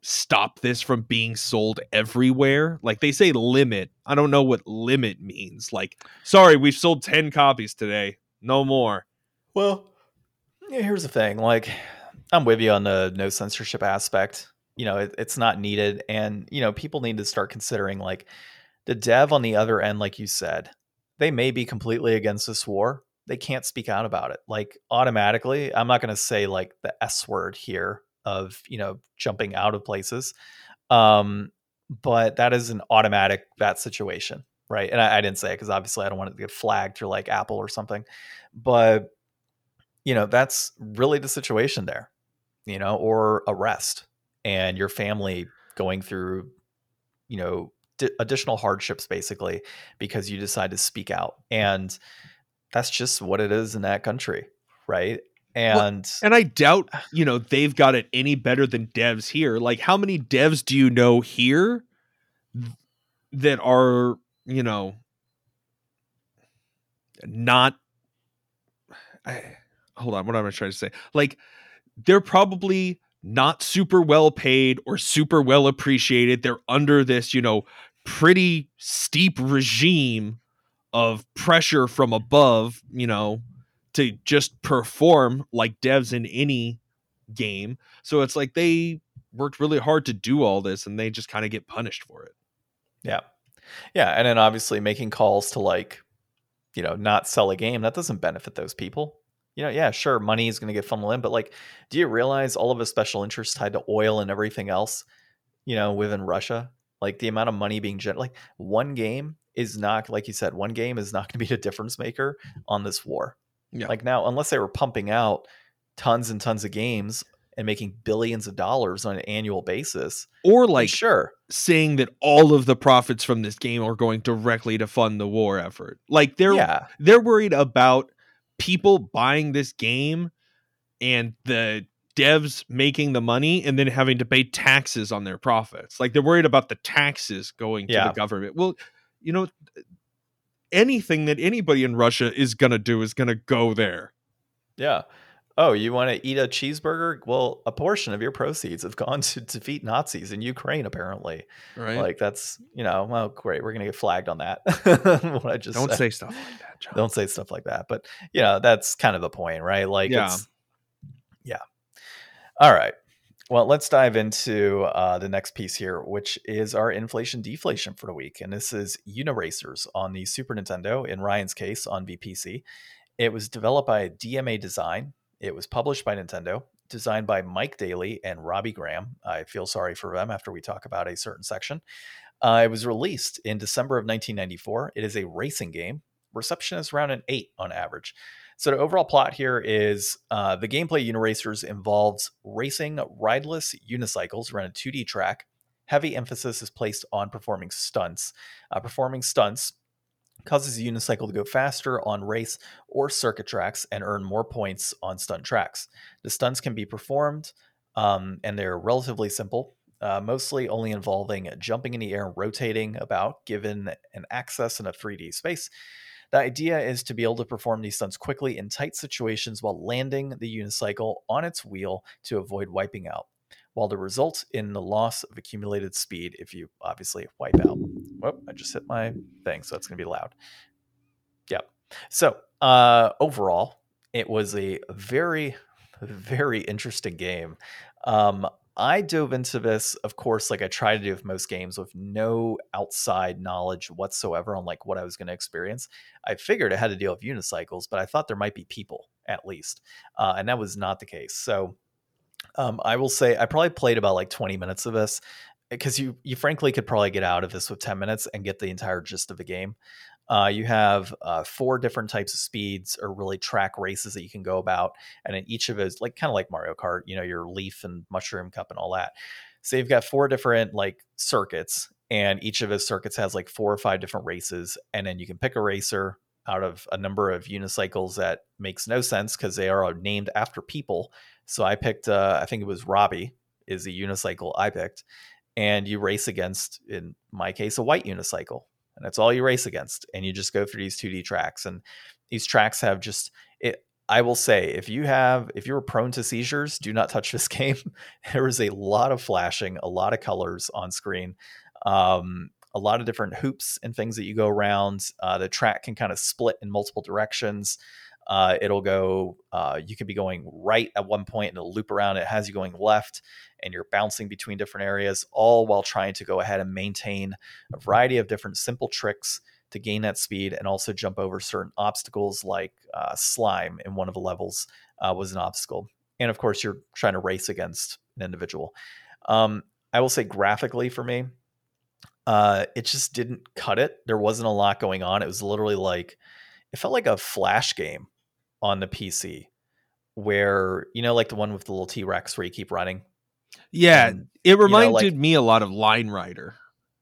stop this from being sold everywhere. Like they say limit. I don't know what limit means. Like, sorry, we've sold 10 copies today. No more. Well, here's the thing. Like, I'm with you on the no censorship aspect. You know, it, it's not needed. And, you know, people need to start considering like, the dev on the other end, like you said, they may be completely against this war. They can't speak out about it. Like automatically, I'm not going to say like the S word here of, you know, jumping out of places. Um, but that is an automatic that situation. Right. And I, I didn't say it because obviously I don't want it to get flagged through like Apple or something. But, you know, that's really the situation there, you know, or arrest and your family going through, you know, additional hardships basically because you decide to speak out and that's just what it is in that country right? And well, and i doubt you know they've got it any better than devs here like how many devs do you know here that are you know not I, hold on what am i trying to say? Like they're probably not super well paid or super well appreciated. They're under this, you know, pretty steep regime of pressure from above, you know, to just perform like devs in any game. So it's like they worked really hard to do all this and they just kind of get punished for it. Yeah. Yeah. And then obviously making calls to like, you know, not sell a game, that doesn't benefit those people you know, yeah, sure, money is going to get funneled in, but like, do you realize all of the special interests tied to oil and everything else, you know, within Russia? Like the amount of money being generated, like one game is not, like you said, one game is not going to be the difference maker on this war. Yeah. Like now, unless they were pumping out tons and tons of games and making billions of dollars on an annual basis, or like sure saying that all of the profits from this game are going directly to fund the war effort, like they're yeah. they're worried about people buying this game and the devs making the money and then having to pay taxes on their profits. Like they're worried about the taxes going to the government. Well, you know, anything that anybody in Russia is going to do is going to go there. Yeah. Oh, you want to eat a cheeseburger? Well, a portion of your proceeds have gone to defeat Nazis in Ukraine, apparently. Right. Like that's you know, well, great. We're gonna get flagged on that. what I just don't said. say stuff like that. John. Don't say stuff like that. But you know, that's kind of the point, right? Like, yeah, yeah. All right. Well, let's dive into uh, the next piece here, which is our inflation deflation for the week. And this is Uniracers on the Super Nintendo, in Ryan's case on VPC. It was developed by DMA Design, it was published by Nintendo, designed by Mike Dailly and Robbie Graham. I feel sorry for them after we talk about a certain section. Uh, it was released in December of 1994. It is a racing game. Reception is around an 8 on average. So the overall plot here is uh, the gameplay Uniracers involves racing rideless unicycles around a 2D track. Heavy emphasis is placed on performing stunts. Uh, performing stunts causes a unicycle to go faster on race or circuit tracks and earn more points on stunt tracks. The stunts can be performed um, and they're relatively simple, uh, mostly only involving jumping in the air and rotating about given an access in a 3D space. The idea is to be able to perform these stunts quickly in tight situations while landing the unicycle on its wheel to avoid wiping out while the result in the loss of accumulated speed if you obviously wipe out. Whoop, I just hit my thing, so it's going to be loud. Yep. So, uh, overall, it was a very, very interesting game. Um, I dove into this, of course, like I try to do with most games, with no outside knowledge whatsoever on like what I was going to experience. I figured I had to deal with unicycles, but I thought there might be people at least, uh, and that was not the case. So um, I will say I probably played about like 20 minutes of this because you you frankly could probably get out of this with 10 minutes and get the entire gist of the game. Uh, you have uh, four different types of speeds or really track races that you can go about, and in each of those, like kind of like Mario Kart, you know, your leaf and mushroom cup and all that. So you've got four different like circuits, and each of those circuits has like four or five different races, and then you can pick a racer out of a number of unicycles that makes no sense because they are named after people so I picked, uh, I think it was Robbie is the unicycle I picked, and you race against, in my case, a white unicycle, and that's all you race against, and you just go through these 2D tracks, and these tracks have just it. I will say, if you have, if you're prone to seizures, do not touch this game. there is a lot of flashing, a lot of colors on screen. Um, a lot of different hoops and things that you go around. Uh, the track can kind of split in multiple directions. Uh, it'll go, uh, you could be going right at one point and it'll loop around. It has you going left and you're bouncing between different areas, all while trying to go ahead and maintain a variety of different simple tricks to gain that speed and also jump over certain obstacles like uh, slime in one of the levels uh, was an obstacle. And of course, you're trying to race against an individual. Um, I will say graphically for me, uh, it just didn't cut it. There wasn't a lot going on. It was literally like, it felt like a flash game on the PC where you know like the one with the little T-Rex where you keep running. Yeah, and, it reminded you know, like, me a lot of Line Rider.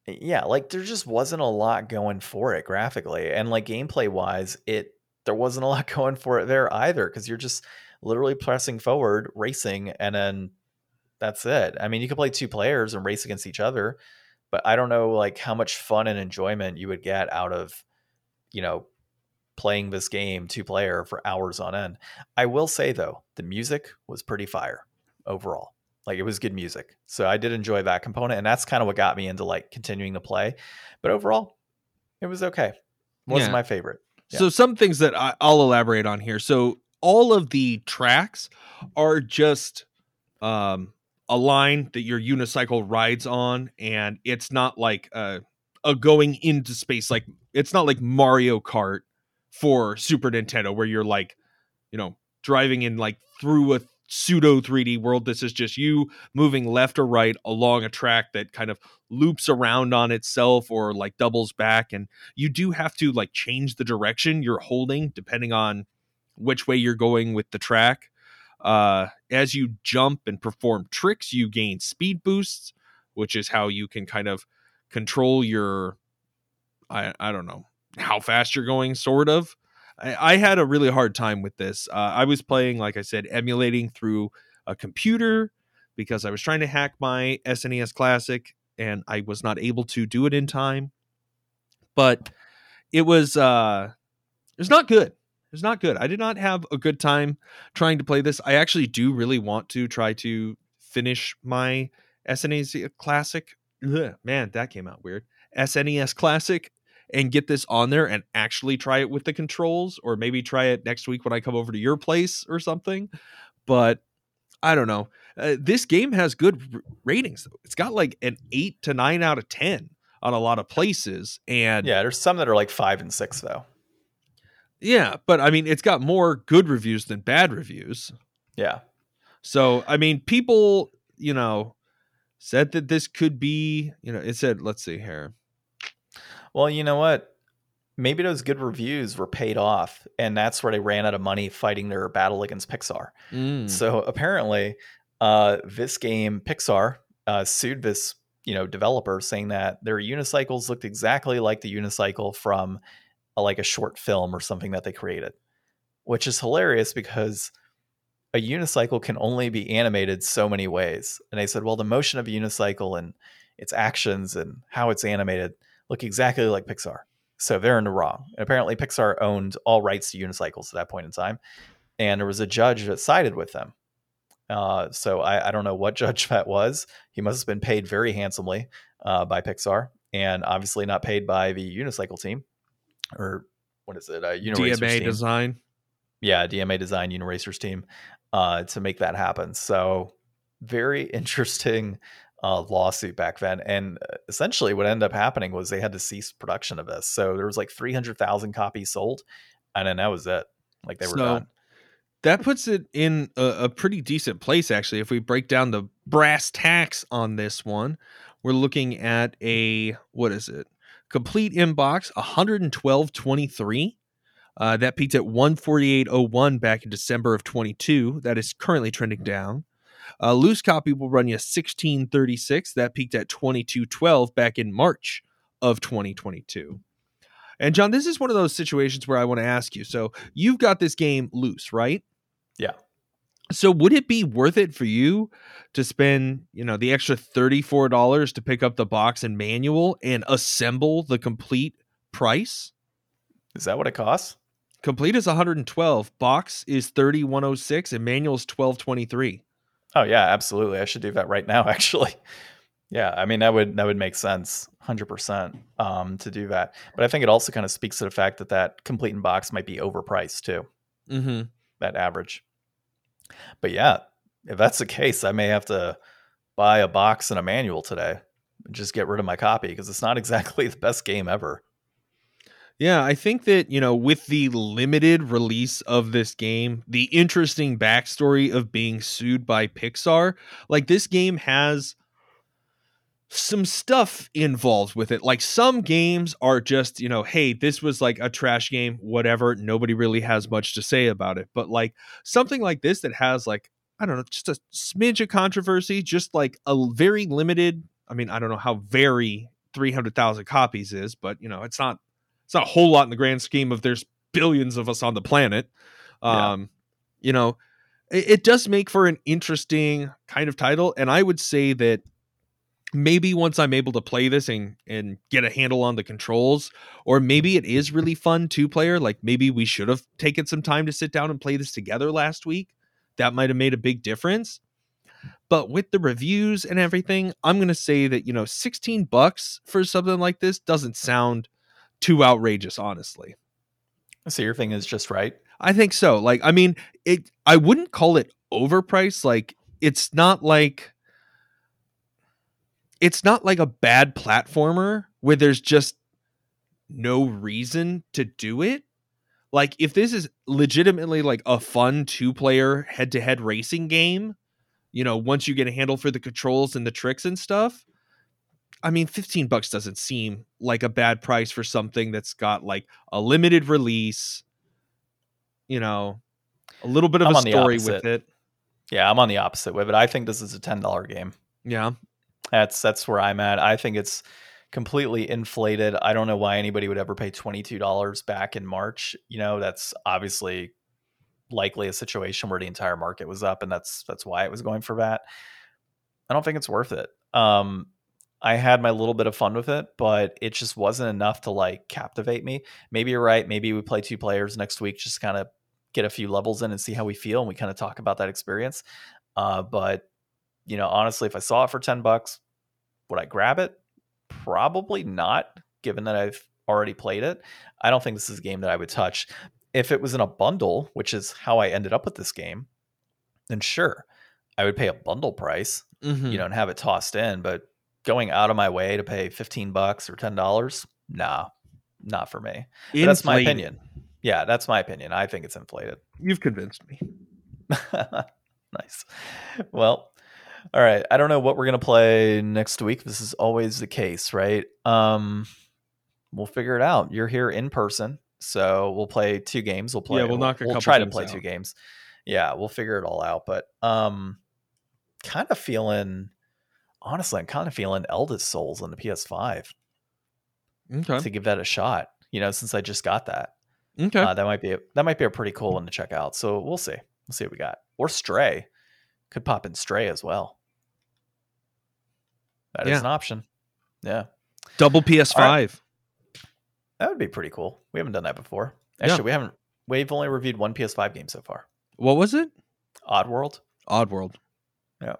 Yeah, like there just wasn't a lot going for it graphically and like gameplay wise, it there wasn't a lot going for it there either cuz you're just literally pressing forward, racing and then that's it. I mean, you could play two players and race against each other, but I don't know like how much fun and enjoyment you would get out of you know playing this game two player for hours on end. I will say though, the music was pretty fire overall. Like it was good music. So I did enjoy that component and that's kind of what got me into like continuing to play. But overall, it was okay. Wasn't yeah. my favorite. Yeah. So some things that I, I'll elaborate on here. So all of the tracks are just um a line that your unicycle rides on and it's not like a, a going into space like it's not like Mario Kart for Super Nintendo, where you're like, you know, driving in like through a pseudo 3D world. This is just you moving left or right along a track that kind of loops around on itself or like doubles back. And you do have to like change the direction you're holding depending on which way you're going with the track. Uh, as you jump and perform tricks, you gain speed boosts, which is how you can kind of control your, I, I don't know, how fast you're going, sort of. I, I had a really hard time with this. Uh, I was playing, like I said, emulating through a computer because I was trying to hack my SNES Classic and I was not able to do it in time. But it was uh it was not good. It's not good. I did not have a good time trying to play this. I actually do really want to try to finish my SNES Classic. Ugh, man, that came out weird. SNES Classic and get this on there and actually try it with the controls or maybe try it next week when I come over to your place or something. But I don't know. Uh, this game has good r- ratings. It's got like an 8 to 9 out of 10 on a lot of places and Yeah, there's some that are like 5 and 6 though. Yeah, but I mean it's got more good reviews than bad reviews. Yeah. So, I mean people, you know, said that this could be, you know, it said let's see here. Well, you know what? Maybe those good reviews were paid off, and that's where they ran out of money fighting their battle against Pixar. Mm. So apparently, uh, this game, Pixar, uh, sued this you know developer, saying that their unicycles looked exactly like the unicycle from a, like a short film or something that they created, which is hilarious because a unicycle can only be animated so many ways. And they said, well, the motion of a unicycle and its actions and how it's animated look exactly like Pixar. So they're in the wrong. And apparently, Pixar owned all rights to unicycles at that point in time. And there was a judge that sided with them. Uh, so I, I, don't know what judge that was. He must have been paid very handsomely uh, by Pixar and obviously not paid by the unicycle team or what is it? Uh, DMA team. design. Yeah, DMA design Uniracers team uh, to make that happen. So very interesting uh, lawsuit back then. And uh, essentially, what ended up happening was they had to cease production of this. So there was like 300,000 copies sold, and then that was it. Like they were so, done. That puts it in a, a, pretty decent place, actually. If we break down the brass tacks on this one, we're looking at a what is it? Complete in box 112.23. Uh, that peaked at 148.01 back in December of 22. That is currently trending down. A loose copy will run you 1636. That peaked at 2212 back in March of 2022. And John, this is one of those situations where I want to ask you. So you've got this game loose, right? Yeah. So would it be worth it for you to spend, you know, the extra $34 to pick up the box and manual and assemble the complete price? Is that what it costs? Complete is 112, box is 3106 and manual is 1223. Oh yeah, absolutely. I should do that right now actually. Yeah, I mean that would that would make sense 100% um, to do that. But I think it also kind of speaks to the fact that that complete in box might be overpriced too. Mm-hmm. That average. But yeah, if that's the case, I may have to buy a box and a manual today and just get rid of my copy because it's not exactly the best game ever. Yeah, I think that, you know, with the limited release of this game, the interesting backstory of being sued by Pixar, like this game has some stuff involved with it. Like some games are just, you know, hey, this was like a trash game, whatever. Nobody really has much to say about it. But like something like this that has like, I don't know, just a smidge of controversy, just like a very limited. I mean, I don't know how very 300,000 copies is, but you know, it's not it's not a whole lot in the grand scheme of there's billions of us on the planet. Um, yeah. you know, it, it does make for an interesting kind of title. And I would say that maybe once I'm able to play this and and get a handle on the controls, or maybe it is really fun two player. Like maybe we should have taken some time to sit down and play this together last week. That might have made a big difference. But with the reviews and everything, I'm gonna say that you know, 16 bucks for something like this doesn't sound too outrageous, honestly. So your thing is just right. I think so. Like, I mean, it. I wouldn't call it overpriced. Like, it's not like it's not like a bad platformer where there's just no reason to do it. Like, if this is legitimately like a fun two player head to head racing game, you know, once you get a handle for the controls and the tricks and stuff, I mean, 15 bucks doesn't seem like a bad price for something that's got like a limited release, you know, a little bit of I'm a story with it. Yeah, I'm on the opposite with it. I think this is a $10 game. Yeah. That's that's where I'm at. I think it's completely inflated. I don't know why anybody would ever pay $22 back in March. You know, that's obviously likely a situation where the entire market was up and that's that's why it was going for that. I don't think it's worth it. Um I had my little bit of fun with it, but it just wasn't enough to like captivate me. Maybe you're right. Maybe we play two players next week, just kind of get a few levels in and see how we feel, and we kind of talk about that experience. Uh, but you know, honestly, if I saw it for ten bucks, would I grab it? Probably not, given that I've already played it. I don't think this is a game that I would touch. If it was in a bundle, which is how I ended up with this game, then sure, I would pay a bundle price, mm-hmm. you know, and have it tossed in. But going out of my way to pay 15 bucks or $10, nah, not for me. That's my opinion. Yeah, that's my opinion. I think it's inflated. You've convinced me. nice. Well, all right. I don't know what we're gonna play next week. This is always the case, right? Um, we'll figure it out. You're here in person, so we'll play two games. We'll play. Yeah, we'll knock a we'll, we'll try to play out. two games. Yeah, we'll figure it all out. But um, kind of feeling honestly, I'm kind of feeling Eldest Souls on the PS5. Okay. To give that a shot, you know, since I just got that. Okay. Uh, that might be a, that might be a pretty cool one to check out. So we'll see. We'll see what we got. Or Stray. Could pop in Stray as well. That yeah. is an option. Yeah. Double PS5. Right. That would be pretty cool. We haven't done that before. Actually, yeah. we haven't. We've only reviewed one PS5 game so far. What was it? Oddworld. Oddworld. Yeah.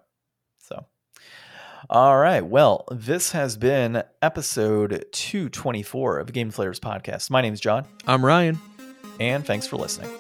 So all right. Well, this has been episode 224 of Game Deflators podcast. My name is John. I'm Ryan. And thanks for listening.